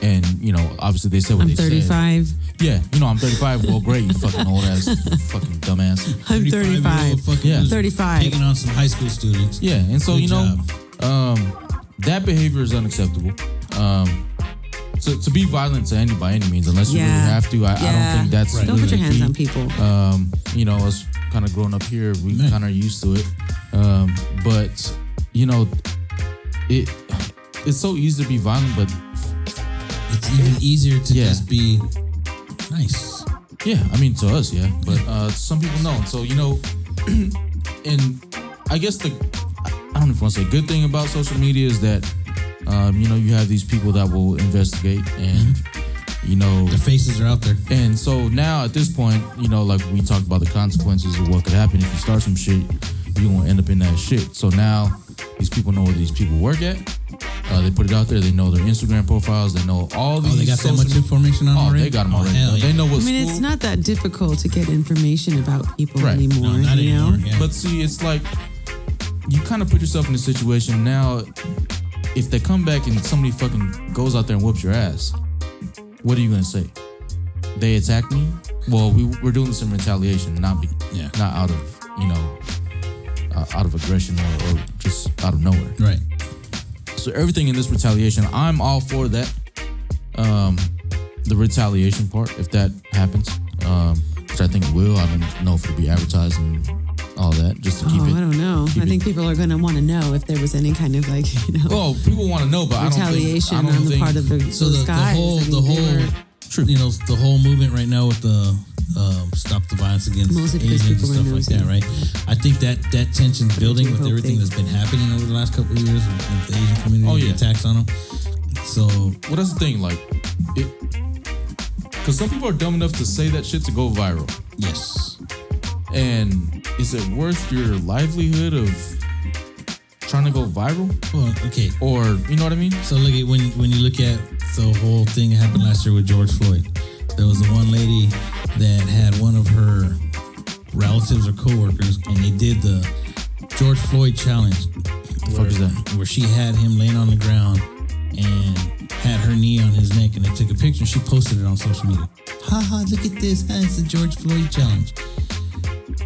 [SPEAKER 1] And, you know, obviously they said what
[SPEAKER 3] I'm
[SPEAKER 1] they
[SPEAKER 3] 35.
[SPEAKER 1] said. Yeah, you know, I'm 35. Well, great, you fucking old ass, [laughs] fucking dumbass.
[SPEAKER 3] I'm
[SPEAKER 2] 35-year-old
[SPEAKER 3] 35.
[SPEAKER 2] fucking
[SPEAKER 1] Yeah.
[SPEAKER 3] 35.
[SPEAKER 2] Taking on some high school students.
[SPEAKER 1] Yeah, and so
[SPEAKER 2] Good
[SPEAKER 1] you know, um, that behavior is unacceptable. Um, to, to be violent to any by any means, unless you really have to, I, I don't think that's
[SPEAKER 3] Don't put your hands
[SPEAKER 1] key.
[SPEAKER 3] on people.
[SPEAKER 1] um, you know, us kind of growing up here, we kind of are used to it. Um, but you know, it it's so easy to be violent, but
[SPEAKER 2] It's even easier to
[SPEAKER 1] Yeah.
[SPEAKER 2] just be nice.
[SPEAKER 1] yeah, I mean to us, yeah, but uh, some people know. So you know, [clears throat] and I guess the I don't know if I want to say good thing about social media is that um, you know you have these people that will investigate and you know
[SPEAKER 2] Their faces are out there.
[SPEAKER 1] And so now at this point, you know, like we talked about the consequences of what could happen if you start some shit, you're gonna end up in that shit. So now these people know where these people work at. Uh, they put it out there. They know their Instagram profiles. They know all these.
[SPEAKER 2] Oh, they got that
[SPEAKER 1] social
[SPEAKER 2] much information on
[SPEAKER 1] Oh,
[SPEAKER 2] already?
[SPEAKER 1] they got them
[SPEAKER 2] Oh,
[SPEAKER 1] already.
[SPEAKER 2] hell
[SPEAKER 1] They
[SPEAKER 2] yeah.
[SPEAKER 1] know what
[SPEAKER 3] I mean,
[SPEAKER 1] school.
[SPEAKER 3] it's not that difficult to get information about people
[SPEAKER 1] Right.
[SPEAKER 3] anymore.
[SPEAKER 2] No, not
[SPEAKER 3] you know?
[SPEAKER 2] anymore. Yeah.
[SPEAKER 1] But see, it's like you kind of put yourself in a situation now. If they come back and somebody fucking goes out there and whoops your ass, what are you gonna say? They attacked me. Well, we we're doing this in retaliation, not be,
[SPEAKER 2] Yeah.
[SPEAKER 1] not out of you know, uh, out of aggression or, or just out of nowhere.
[SPEAKER 2] right.
[SPEAKER 1] So everything in this retaliation, I'm all for that. Um, the retaliation part, if that happens, um, which I think it will. I don't know if it'll be advertised and all that, just to keep
[SPEAKER 3] Oh,
[SPEAKER 1] it.
[SPEAKER 3] I don't know. I
[SPEAKER 1] it-
[SPEAKER 3] think people are going to want to know if there was any kind of like, [laughs] you know,
[SPEAKER 1] Well, people want to know, but
[SPEAKER 3] retaliation
[SPEAKER 1] I don't think, I don't
[SPEAKER 3] on the part of the,
[SPEAKER 2] So the, the whole,
[SPEAKER 3] I mean,
[SPEAKER 2] the whole,
[SPEAKER 3] were-
[SPEAKER 2] you know, the whole movement right now with the um, stop the violence against
[SPEAKER 3] Mostly
[SPEAKER 2] Asians and stuff like that, right? I think that that tension's building with everything
[SPEAKER 3] they-
[SPEAKER 2] that's been happening over the last couple of years with, with the Asian community,
[SPEAKER 1] Oh,
[SPEAKER 2] the
[SPEAKER 1] yeah.
[SPEAKER 2] attacks on them. So
[SPEAKER 1] Well, that's the thing, like, it, because some people are dumb enough to say that shit to go viral,
[SPEAKER 2] yes,
[SPEAKER 1] and is it worth your livelihood of trying to go viral,
[SPEAKER 2] well, okay.
[SPEAKER 1] or you know what I mean?
[SPEAKER 2] So look at when when you look at the whole thing that happened last year with George Floyd. There was the one lady that had one of her relatives or coworkers, and they did the George Floyd challenge. The
[SPEAKER 1] fuck is that?
[SPEAKER 2] Where she had him laying on the ground and had her knee on his neck, and they took a picture. and She posted it on social media. Ha ha! Look at this! Ha, it's the George Floyd challenge.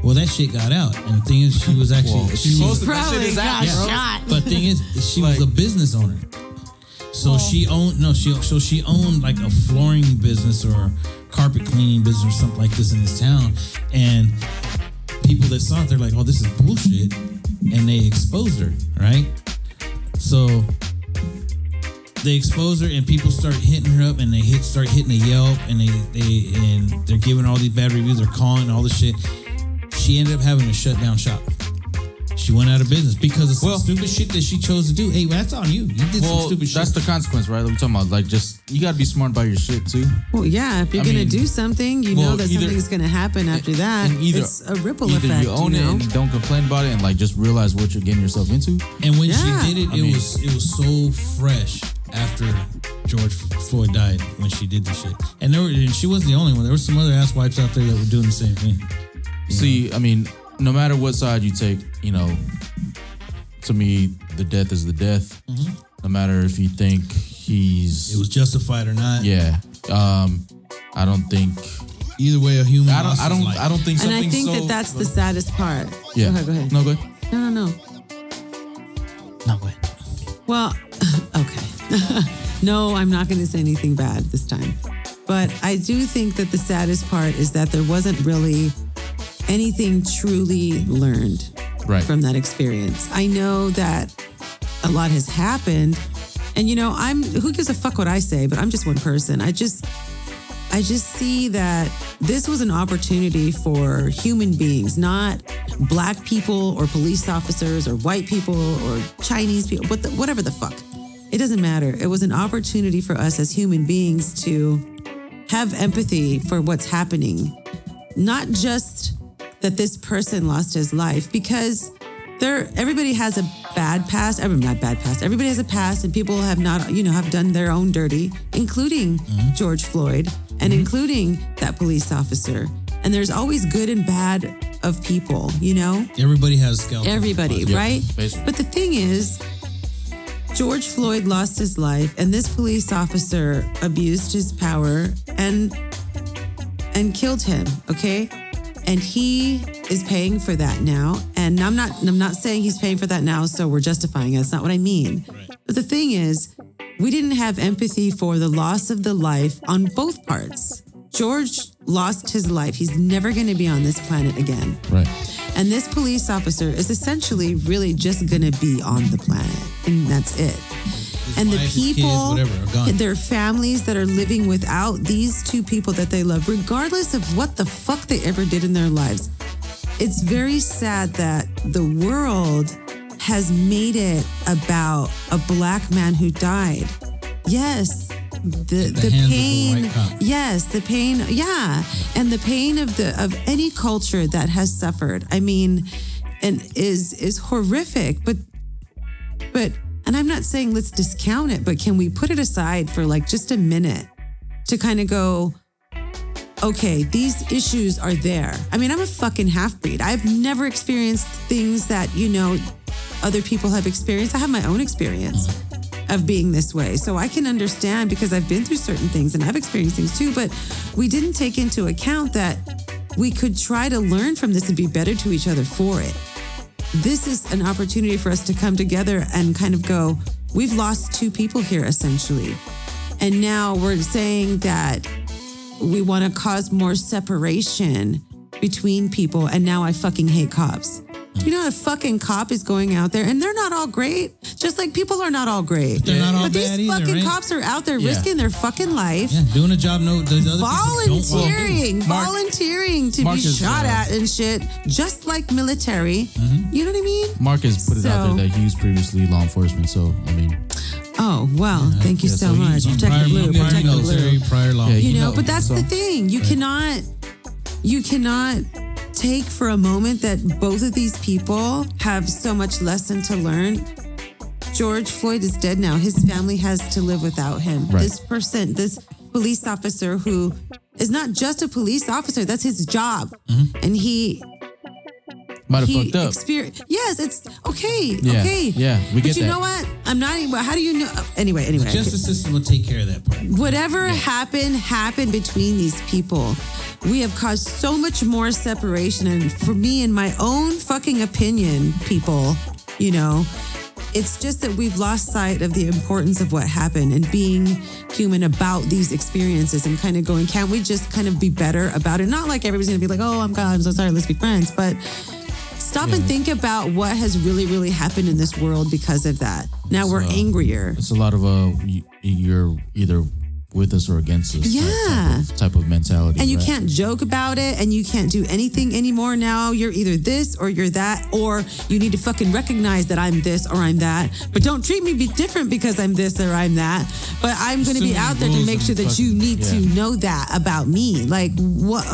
[SPEAKER 2] Well, that shit got out, and the thing is, she was actually
[SPEAKER 1] Well,
[SPEAKER 2] she
[SPEAKER 1] she
[SPEAKER 2] was
[SPEAKER 1] posted that shit
[SPEAKER 3] Probably
[SPEAKER 1] is out,
[SPEAKER 3] got
[SPEAKER 1] bro.
[SPEAKER 3] shot.
[SPEAKER 2] but thing is, she was a business owner. So she owned no, she so she owned like a flooring business or carpet cleaning business or something like this in this town. And people that saw it, they're like, "Oh, this is bullshit," and they exposed her, right? So they expose her, and people start hitting her up, and they hit start hitting a Yelp, and they they and they're giving all these bad reviews. They're calling all this shit. She ended up having to shut down shop. She went out of business because of some
[SPEAKER 1] Well-
[SPEAKER 2] stupid shit that she chose to do. Hey, that's on you. You did some stupid shit.
[SPEAKER 1] that's the consequence, right? That we're talking about. Like, just you gotta be smart about your shit too.
[SPEAKER 3] Well, yeah, if you're
[SPEAKER 1] I
[SPEAKER 3] going
[SPEAKER 1] mean,
[SPEAKER 3] to do something, you
[SPEAKER 1] well,
[SPEAKER 3] know that
[SPEAKER 1] either-
[SPEAKER 3] something's going to happen after that.
[SPEAKER 1] And either
[SPEAKER 3] it's a ripple
[SPEAKER 1] either
[SPEAKER 3] effect.
[SPEAKER 1] you own
[SPEAKER 3] you know?
[SPEAKER 1] it and don't complain about it, and like just realize what you're getting yourself into.
[SPEAKER 2] And when
[SPEAKER 3] Yeah.
[SPEAKER 2] she did it,
[SPEAKER 1] I
[SPEAKER 2] it
[SPEAKER 1] mean-
[SPEAKER 2] was it was so fresh after George Floyd died when she did the shit. And there were, and she wasn't the only one. There were some other asswipes out there that were doing the same thing.
[SPEAKER 1] See, I mean, no matter what side you take, you know, to me, the death is the death. No matter if you think he's,
[SPEAKER 2] It was justified or not.
[SPEAKER 1] yeah. Um, I don't think.
[SPEAKER 2] Either way, a human.
[SPEAKER 1] I don't. I don't.
[SPEAKER 2] life.
[SPEAKER 1] I don't think
[SPEAKER 3] And I think
[SPEAKER 1] so.
[SPEAKER 3] that that's the saddest part.
[SPEAKER 1] yeah.
[SPEAKER 3] Go ahead, go ahead.
[SPEAKER 1] No, go ahead.
[SPEAKER 3] No, no, no.
[SPEAKER 1] No, go ahead.
[SPEAKER 3] Well, [laughs] okay. [laughs] no, I'm not going to say anything bad this time. But I do think that the saddest part is that there wasn't really anything truly learned
[SPEAKER 1] Right.
[SPEAKER 3] from that experience. I know that a lot has happened, and you know, I'm who gives a fuck what I say, but I'm just one person. I just I just see that this was an opportunity for human beings, not black people or police officers or white people or Chinese people, what the, whatever the fuck. It doesn't matter. It was an opportunity for us as human beings to have empathy for what's happening. Not just that this person lost his life, because there everybody has a bad past. Every not bad past. Everybody has a past, and people have not, you know, have done their own dirty, including mm-hmm. George Floyd and mm-hmm. including that police officer. And there's always good and bad of people, you know.
[SPEAKER 2] Everybody has skeleton.
[SPEAKER 3] Everybody,
[SPEAKER 1] Yeah,
[SPEAKER 3] right?
[SPEAKER 1] basically.
[SPEAKER 3] But the thing is, George Floyd lost his life, and this police officer abused his power and and killed him. Okay, and he is paying for that now. And I'm not I'm not saying he's paying for that now, so we're justifying it. That's not what I mean. But the thing is, we didn't have empathy for the loss of the life on both parts. George lost his life. He's never going to be on this planet again.
[SPEAKER 1] Right.
[SPEAKER 3] And this police officer is essentially really just going to be on the planet, and that's it. And the
[SPEAKER 2] wife, his kids,
[SPEAKER 3] people,
[SPEAKER 2] whatever, are gone.
[SPEAKER 3] their families that are living without these two people that they love, regardless of what the fuck they ever did in their lives. It's very sad that the world has made it about a black man who died. Yes, the
[SPEAKER 2] the
[SPEAKER 3] the,
[SPEAKER 2] hands of a
[SPEAKER 3] pain. Yes, the pain. Yeah, and the pain of the of any culture that has suffered. I mean, and is is horrific. But but and I'm not saying let's discount it, but can we put it aside for like just a minute to kind of go, okay, these issues are there. I mean, I'm a fucking half breed. I've never experienced things that, you know, other people have experienced. I have my own experience of being this way. So I can understand because I've been through certain things and I've experienced things too, but we didn't take into account that we could try to learn from this and be better to each other for it this is an opportunity for us to come together and kind of go, we've lost two people here essentially. And now we're saying that we want to cause more separation between people. And now I fucking hate cops. You know, a fucking cop is going out there and they're not all great, just like people are not all great.
[SPEAKER 2] they're not all
[SPEAKER 3] but these
[SPEAKER 2] bad either,
[SPEAKER 3] fucking
[SPEAKER 2] right?
[SPEAKER 3] cops are out there
[SPEAKER 1] Yeah.
[SPEAKER 3] risking their fucking life
[SPEAKER 2] Yeah, doing a job no the other people don't want to do.
[SPEAKER 3] volunteering,
[SPEAKER 1] Mark-
[SPEAKER 3] volunteering to
[SPEAKER 1] Mark
[SPEAKER 3] be
[SPEAKER 1] is,
[SPEAKER 3] shot
[SPEAKER 1] uh,
[SPEAKER 3] at and shit, just like military.
[SPEAKER 2] Mm-hmm.
[SPEAKER 3] You know what I mean?
[SPEAKER 1] Marcus put it out there that he was previously law enforcement. So I mean,
[SPEAKER 3] Oh well, thank you
[SPEAKER 1] Yeah,
[SPEAKER 3] so,
[SPEAKER 1] so he-
[SPEAKER 3] much.
[SPEAKER 1] he's
[SPEAKER 3] Protect
[SPEAKER 2] prior,
[SPEAKER 3] the blue,
[SPEAKER 2] prior
[SPEAKER 3] protect the blue.
[SPEAKER 2] military, prior law.
[SPEAKER 1] Yeah,
[SPEAKER 3] You
[SPEAKER 1] you
[SPEAKER 3] know,
[SPEAKER 1] know,
[SPEAKER 3] but that's
[SPEAKER 1] so-
[SPEAKER 3] the thing. You cannot, you cannot take for a moment that both of these people have so much lesson to learn. George Floyd is dead now. His family has to live without him.
[SPEAKER 1] Right.
[SPEAKER 3] This person, this police officer who is not just a police officer, that's his job. Mm-hmm. And he
[SPEAKER 1] might have
[SPEAKER 3] he
[SPEAKER 1] fucked up.
[SPEAKER 3] exper- Yes, it's okay.
[SPEAKER 1] Yeah,
[SPEAKER 3] Okay.
[SPEAKER 1] yeah, we get but
[SPEAKER 3] you
[SPEAKER 1] that.
[SPEAKER 3] know what? I'm not even. How do you know? Anyway, anyway. I
[SPEAKER 2] Justice system will take care of that part.
[SPEAKER 3] whatever happened happened between these people we have caused so much more separation and for me in my own fucking opinion people you know it's just that we've lost sight of the importance of what happened and being human about these experiences and kind of going can't we just kind of be better about it? Not like everybody's gonna be like oh i'm god i'm so sorry let's be friends but stop and think about what has really really happened in this world because of that. Now we're
[SPEAKER 1] So-
[SPEAKER 3] angrier.
[SPEAKER 1] It's a lot of uh, you're either with us or against us.
[SPEAKER 3] Yeah.
[SPEAKER 1] Type of, type of mentality.
[SPEAKER 3] And you
[SPEAKER 1] right?
[SPEAKER 3] can't joke about it and you can't do anything anymore now. You're either this or you're that, or you need to fucking recognize that I'm this or I'm that. But don't treat me be different because I'm this or I'm that. But I'm going to be out there to make sure that you
[SPEAKER 1] fucking-
[SPEAKER 3] need to know that about me. Like, what?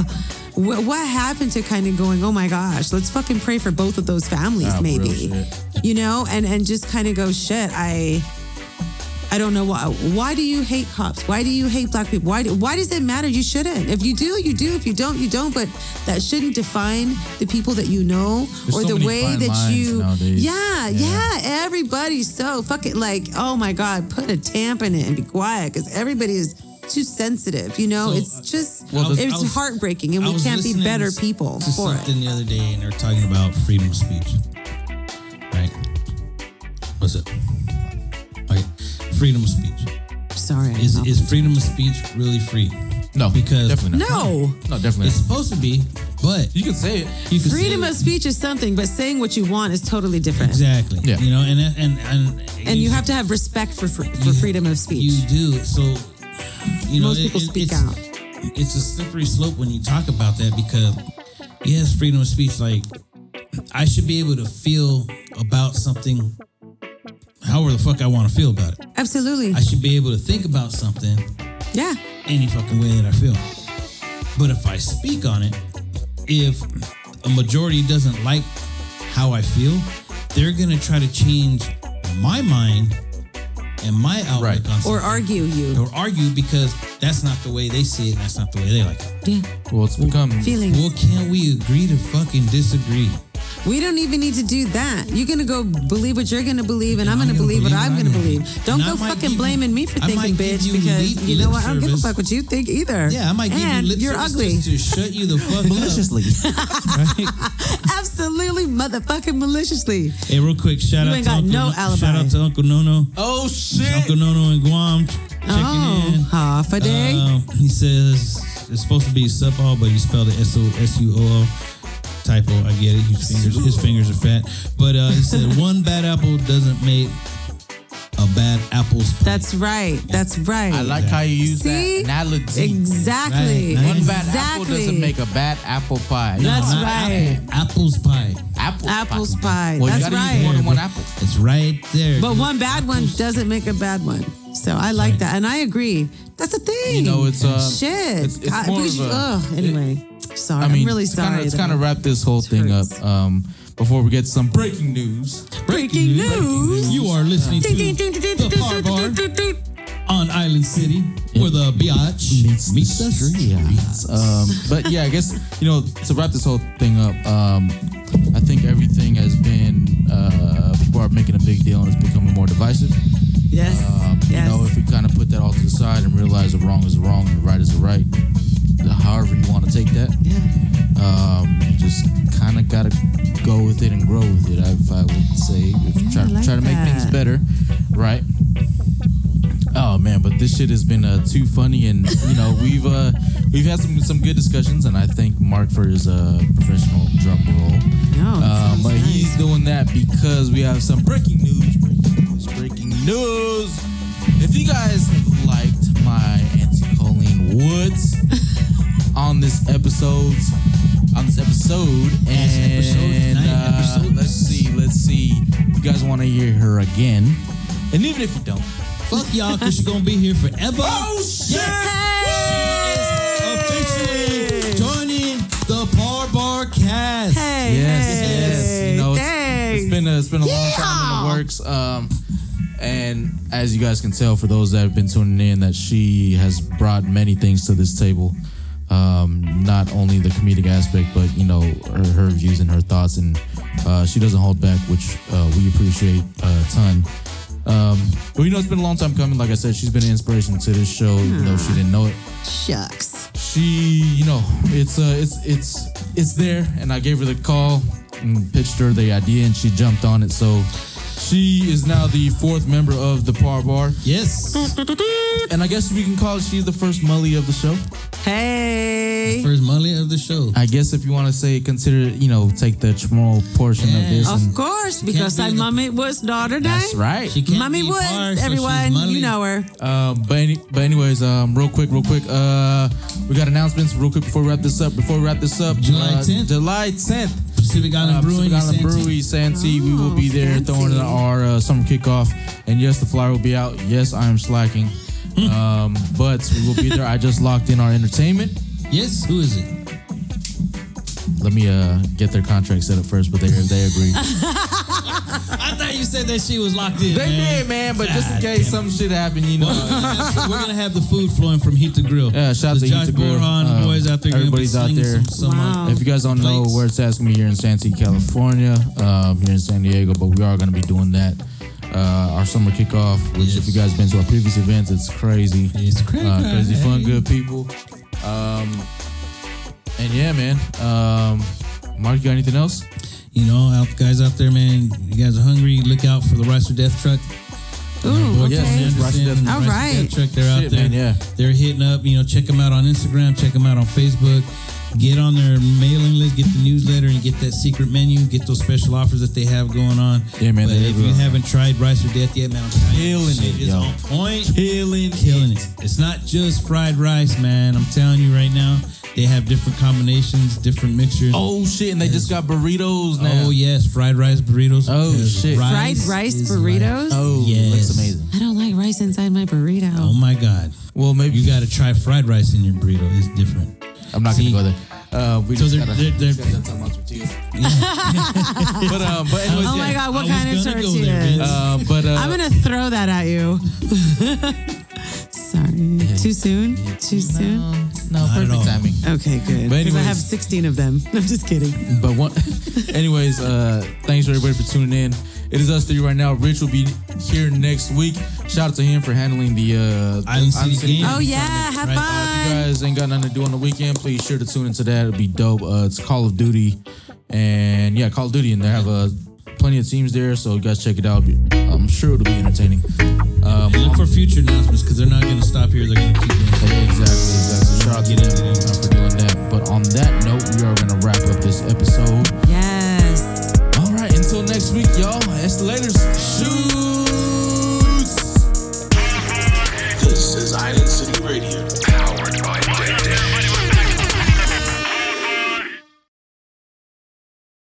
[SPEAKER 3] What, what happened to kind of going, oh my gosh, let's fucking pray for both of those families,
[SPEAKER 1] Ah,
[SPEAKER 3] maybe,
[SPEAKER 1] shit.
[SPEAKER 3] you know, and and just kind of go, shit, I, I don't know why. Why do you hate cops? Why do you hate black people? Why? Do, why does it matter? You shouldn't. If you do, you do. If you don't, you don't. But that shouldn't define the people that you know
[SPEAKER 1] There's
[SPEAKER 3] or
[SPEAKER 1] so
[SPEAKER 3] the way that you. Yeah,
[SPEAKER 1] Yeah.
[SPEAKER 3] yeah, Everybody's so fucking like, oh my god, put a tamp in it and be quiet because everybody is too sensitive. You know,
[SPEAKER 2] So,
[SPEAKER 3] it's
[SPEAKER 2] uh,
[SPEAKER 3] just
[SPEAKER 2] well, was-
[SPEAKER 3] it's
[SPEAKER 2] was-
[SPEAKER 3] heartbreaking, and we can't be better
[SPEAKER 2] to
[SPEAKER 3] people
[SPEAKER 2] to
[SPEAKER 3] for it.
[SPEAKER 2] something the other day, and they're talking about freedom of speech. Right? What's it? Okay. Freedom of speech.
[SPEAKER 3] Sorry,
[SPEAKER 2] Is is freedom of speech really free?
[SPEAKER 1] No,
[SPEAKER 2] Because-
[SPEAKER 1] definitely not.
[SPEAKER 3] no.
[SPEAKER 1] No, definitely
[SPEAKER 2] It's
[SPEAKER 1] not.
[SPEAKER 2] supposed to be, But
[SPEAKER 1] You can say it.
[SPEAKER 2] you can
[SPEAKER 3] Freedom
[SPEAKER 2] say-
[SPEAKER 3] of speech is something, but saying what you want is totally different.
[SPEAKER 2] exactly.
[SPEAKER 1] Yeah.
[SPEAKER 2] You know, and and and
[SPEAKER 3] And you have to have respect for fr- for freedom of speech.
[SPEAKER 2] You do. So, you know,
[SPEAKER 3] Most people
[SPEAKER 2] it-
[SPEAKER 3] speak
[SPEAKER 2] it's,
[SPEAKER 3] out.
[SPEAKER 2] It's a slippery slope when you talk about that because, yes, freedom of speech. Like, I should be able to feel about something, however the fuck I want to feel about it.
[SPEAKER 3] Absolutely.
[SPEAKER 2] I should be able to think about something
[SPEAKER 3] yeah.
[SPEAKER 2] any fucking way that I feel. But if I speak on it, if a majority doesn't like how I feel, they're gonna try to change my mind and my outlook
[SPEAKER 1] Right.
[SPEAKER 2] on something
[SPEAKER 3] Or argue you.
[SPEAKER 2] or argue because that's not the way they see it and that's not the way they like it.
[SPEAKER 3] Yeah.
[SPEAKER 1] Well, it's become
[SPEAKER 3] Feelings.
[SPEAKER 2] Well, can't we agree to fucking disagree?
[SPEAKER 3] We don't even need to do that. You're gonna go believe what you're gonna believe, and I'm gonna believe what I'm gonna believe. Don't
[SPEAKER 2] And
[SPEAKER 3] go fucking
[SPEAKER 2] give you-
[SPEAKER 3] blaming me for
[SPEAKER 2] I
[SPEAKER 3] thinking, bitch,
[SPEAKER 2] you
[SPEAKER 3] because you know
[SPEAKER 2] lip
[SPEAKER 3] what? I don't give a fuck what you think either.
[SPEAKER 2] Yeah, I might give
[SPEAKER 3] and
[SPEAKER 2] you lip
[SPEAKER 3] You're
[SPEAKER 2] service
[SPEAKER 3] ugly.
[SPEAKER 2] just to shut you the fuck
[SPEAKER 1] maliciously.
[SPEAKER 2] up. Right? [laughs] [laughs]
[SPEAKER 3] Absolutely, motherfucking maliciously.
[SPEAKER 2] Hey, real quick, shout
[SPEAKER 3] You
[SPEAKER 2] out
[SPEAKER 3] ain't
[SPEAKER 2] to
[SPEAKER 3] got
[SPEAKER 2] Uncle
[SPEAKER 3] no
[SPEAKER 2] No-
[SPEAKER 3] alibi.
[SPEAKER 2] shout out to Uncle Nono.
[SPEAKER 1] oh shit!
[SPEAKER 2] Uncle Nono in Guam checking
[SPEAKER 3] oh,
[SPEAKER 2] in.
[SPEAKER 3] half a day.
[SPEAKER 2] Um, he says it's supposed to be sub all, but he spelled it S O S U O O. Typo. I get it. His fingers, his fingers are fat. But uh, he said [laughs] one bad apple doesn't make a bad apple's pie.
[SPEAKER 3] That's right. That's right.
[SPEAKER 1] I like how you use
[SPEAKER 3] See?
[SPEAKER 1] that analogy.
[SPEAKER 3] Exactly.
[SPEAKER 2] Right,
[SPEAKER 1] One
[SPEAKER 2] nice.
[SPEAKER 1] bad apple doesn't make a bad apple pie.
[SPEAKER 3] That's
[SPEAKER 2] not
[SPEAKER 3] right.
[SPEAKER 2] apple, apple's pie.
[SPEAKER 1] Apple
[SPEAKER 3] Apple's pie.
[SPEAKER 1] Well,
[SPEAKER 3] That's
[SPEAKER 1] you gotta
[SPEAKER 3] right.
[SPEAKER 1] use more than one apple.
[SPEAKER 2] It's right there.
[SPEAKER 3] But one bad one doesn't make a bad one. So I like
[SPEAKER 2] right.
[SPEAKER 3] that, and I agree. That's a thing.
[SPEAKER 1] You know, it's uh,
[SPEAKER 3] shit.
[SPEAKER 1] It's, it's
[SPEAKER 3] God,
[SPEAKER 1] more
[SPEAKER 3] we
[SPEAKER 1] of
[SPEAKER 3] should-
[SPEAKER 1] a.
[SPEAKER 3] ugh, anyway, sorry.
[SPEAKER 1] I mean,
[SPEAKER 3] I'm really
[SPEAKER 1] it's
[SPEAKER 3] sorry.
[SPEAKER 1] Kinda, it's
[SPEAKER 3] that
[SPEAKER 1] kind of wrap this whole thing up. Um, before we get some breaking news.
[SPEAKER 3] breaking news.
[SPEAKER 2] You are listening to the Par Bar on Island City, where the biatch meets, the streets.
[SPEAKER 1] Um, but yeah, I guess you know to wrap this whole thing up. Um, I think everything has been uh, people are making a big deal and it's becoming more divisive.
[SPEAKER 3] Yes.
[SPEAKER 1] Um,
[SPEAKER 3] yes.
[SPEAKER 1] You know, if we kind of put that all to the side and realize the wrong is wrong and the right is the right, however you want to take that,
[SPEAKER 3] yeah.
[SPEAKER 1] um, you just kind of gotta go with it and grow with it. If I would say, if
[SPEAKER 3] Yeah,
[SPEAKER 1] try,
[SPEAKER 3] I like
[SPEAKER 1] try to make things better, right? Oh man, but this shit has been uh, too funny, and you know [laughs] we've uh, we've had some some good discussions, and I thank Mark for his uh, professional drum roll.
[SPEAKER 3] No, that
[SPEAKER 1] Um, but
[SPEAKER 3] nice.
[SPEAKER 1] he's doing that because we have some breaking news. Breaking news. Breaking news. If you guys liked my Auntie Colleen Woods on this episode, on this episode,
[SPEAKER 2] Yes,
[SPEAKER 1] and
[SPEAKER 2] episode
[SPEAKER 1] uh,
[SPEAKER 2] episode
[SPEAKER 1] let's see, let's see. If you guys want to hear her again, and even if you don't,
[SPEAKER 2] Fuck y'all, cause she's gonna be here forever.
[SPEAKER 1] oh shit!
[SPEAKER 2] Officially joining the Par Bar cast.
[SPEAKER 3] Hey,
[SPEAKER 1] Yes,
[SPEAKER 3] hey,
[SPEAKER 1] yes. You know, it's, it's been a, it's been a long time in the works. Um, and as you guys can tell, for those that have been tuning in, that she has brought many things to this table. Um, not only the comedic aspect, but you know her, her views and her thoughts, and uh, she doesn't hold back, which uh, we appreciate a ton. Um, but you know, it's been a long time coming. Like I said, she's been an inspiration to this show, even though she didn't know it
[SPEAKER 3] Shucks.
[SPEAKER 1] she you know it's uh it's it's it's there and i gave her the call and pitched her the idea and she jumped on it so she is now the fourth member of the par bar
[SPEAKER 2] Yes. [laughs]
[SPEAKER 1] and i guess we can call it she's the first mully of the show
[SPEAKER 3] Hey.
[SPEAKER 2] First Molly of the show.
[SPEAKER 1] i guess if you want to say consider you know take the small portion of this
[SPEAKER 3] Of course, because
[SPEAKER 2] be
[SPEAKER 3] I'm
[SPEAKER 2] the-
[SPEAKER 3] Mommy Woods' daughter now.
[SPEAKER 1] that's right
[SPEAKER 2] She can't
[SPEAKER 3] Mommy
[SPEAKER 2] be
[SPEAKER 3] Woods,
[SPEAKER 2] par, so
[SPEAKER 3] everyone.
[SPEAKER 2] Molly.
[SPEAKER 3] You know her.
[SPEAKER 1] um, but, any, but anyways, um, real quick, real quick, uh, we got announcements real quick before we wrap this up. Before we wrap this up,
[SPEAKER 2] July
[SPEAKER 1] uh,
[SPEAKER 2] 10th.
[SPEAKER 1] July 10th,
[SPEAKER 2] Pacific Island
[SPEAKER 1] uh,
[SPEAKER 2] Brewing.
[SPEAKER 1] Pacific Island
[SPEAKER 2] Santee.
[SPEAKER 1] Brewery, Santee. we will be
[SPEAKER 3] Oh,
[SPEAKER 1] there throwing in
[SPEAKER 3] fancy.
[SPEAKER 1] our uh, summer kickoff. And yes, the flyer will be out. Yes, I am slacking.
[SPEAKER 2] Hmm.
[SPEAKER 1] um, but we will be there. I just locked in our entertainment.
[SPEAKER 2] Yes. Who is it?
[SPEAKER 1] Let me uh, get their contract set up first, but they they agree. [laughs]
[SPEAKER 2] I thought you said that she was locked in.
[SPEAKER 1] they
[SPEAKER 2] man.
[SPEAKER 1] did, man. But just in
[SPEAKER 2] God
[SPEAKER 1] case
[SPEAKER 2] damn
[SPEAKER 1] some shit happened, you know.
[SPEAKER 2] We're gonna have the food flowing from Heat to Grill.
[SPEAKER 1] Yeah, shout out to
[SPEAKER 2] Josh
[SPEAKER 1] Heat to Grill.
[SPEAKER 2] Borhan,
[SPEAKER 1] Um,
[SPEAKER 2] the boys out there. gonna be
[SPEAKER 1] everybody's out
[SPEAKER 2] slinging
[SPEAKER 1] there.
[SPEAKER 2] Some, some, uh,
[SPEAKER 3] Wow.
[SPEAKER 1] If you guys don't know
[SPEAKER 2] Plates.
[SPEAKER 1] where it's at, it's gonna be here in Santee, California, um, here in San Diego. But we are gonna be doing that. Uh, our summer kickoff, which if you guys been to our previous events, it's crazy.
[SPEAKER 2] It's crazy.
[SPEAKER 1] Uh, crazy fun, good people. Um, and yeah, man. Um, Mark, you got anything else?
[SPEAKER 2] You know, out guys out there, man. You guys are hungry. Look out for the Rice or Death truck.
[SPEAKER 3] Ooh,
[SPEAKER 2] Boy,
[SPEAKER 3] okay.
[SPEAKER 1] yes, yes, Rice or Death.
[SPEAKER 2] Anderson,
[SPEAKER 3] All
[SPEAKER 2] Rice
[SPEAKER 3] right.
[SPEAKER 2] Death truck. They're out there.
[SPEAKER 1] man, yeah.
[SPEAKER 2] They're hitting up. You know, check them out on Instagram. Check them out on Facebook. Get on their mailing list, get the newsletter, and get that secret menu. Get those special offers that they have going on.
[SPEAKER 1] Yeah, man,
[SPEAKER 2] But if you haven't tried Rice or Death yet, man, I'm
[SPEAKER 1] Killing
[SPEAKER 2] shit
[SPEAKER 1] it,
[SPEAKER 2] is
[SPEAKER 1] yo.
[SPEAKER 2] on point.
[SPEAKER 1] Killing,
[SPEAKER 2] killing it. It's not just fried rice, man. I'm telling you right now, they have different combinations, different mixtures.
[SPEAKER 1] Oh shit! And they just got burritos now.
[SPEAKER 2] Oh, yes, fried rice burritos.
[SPEAKER 1] Oh,
[SPEAKER 2] because
[SPEAKER 1] shit.
[SPEAKER 3] Fried rice
[SPEAKER 2] is
[SPEAKER 3] burritos?
[SPEAKER 1] Oh,
[SPEAKER 2] Yes.
[SPEAKER 1] looks amazing.
[SPEAKER 3] I don't like rice inside my burrito.
[SPEAKER 2] Oh my god,
[SPEAKER 1] Well, maybe
[SPEAKER 2] you got to try fried rice in your burrito. It's different.
[SPEAKER 1] I'm not gonna go there. Uh, we
[SPEAKER 2] So
[SPEAKER 1] just
[SPEAKER 2] they're-
[SPEAKER 1] gotta,
[SPEAKER 2] they're- they're-
[SPEAKER 1] just gotta talk about tortillas. but um, but anyways,
[SPEAKER 3] Oh
[SPEAKER 1] yeah.
[SPEAKER 3] my God, what
[SPEAKER 2] I
[SPEAKER 3] kind of
[SPEAKER 2] there,
[SPEAKER 3] tortillas?
[SPEAKER 2] Vince.
[SPEAKER 1] Uh, but uh,
[SPEAKER 3] I'm gonna throw that at you. [laughs] Sorry. Too soon? Too soon?
[SPEAKER 1] no,
[SPEAKER 2] at all.
[SPEAKER 1] perfect timing.
[SPEAKER 3] Okay, good.
[SPEAKER 1] But
[SPEAKER 3] Because I
[SPEAKER 1] anyways-
[SPEAKER 3] have 16 of them. [laughs] I'm just kidding.
[SPEAKER 1] But one, [laughs] anyways, uh, thanks everybody for tuning in. It is us three right now. Rich will be here next week. Shout out to him for handling the uh,
[SPEAKER 2] Island City game.
[SPEAKER 3] Oh, yeah.
[SPEAKER 2] tournament,
[SPEAKER 3] Have
[SPEAKER 2] right?
[SPEAKER 1] Uh, if you
[SPEAKER 3] fun.
[SPEAKER 1] guys ain't got nothing to do on the weekend, please sure to tune into that. It'll be dope. Uh, it's Call of Duty, and yeah, Call of Duty, and they have uh, plenty of teams there, so you guys check it out. I'm sure it'll be entertaining. Um,
[SPEAKER 2] And look for future announcements because they're not going to stop here. They're going to keep doing
[SPEAKER 1] Yeah, exactly, exactly. Shout out to
[SPEAKER 2] Get
[SPEAKER 1] them for doing that. But on that note, we are gonna wrap up this episode.
[SPEAKER 3] Yes.
[SPEAKER 1] Until next week, y'all. Escalators, shoots.
[SPEAKER 4] This is Island City Radio.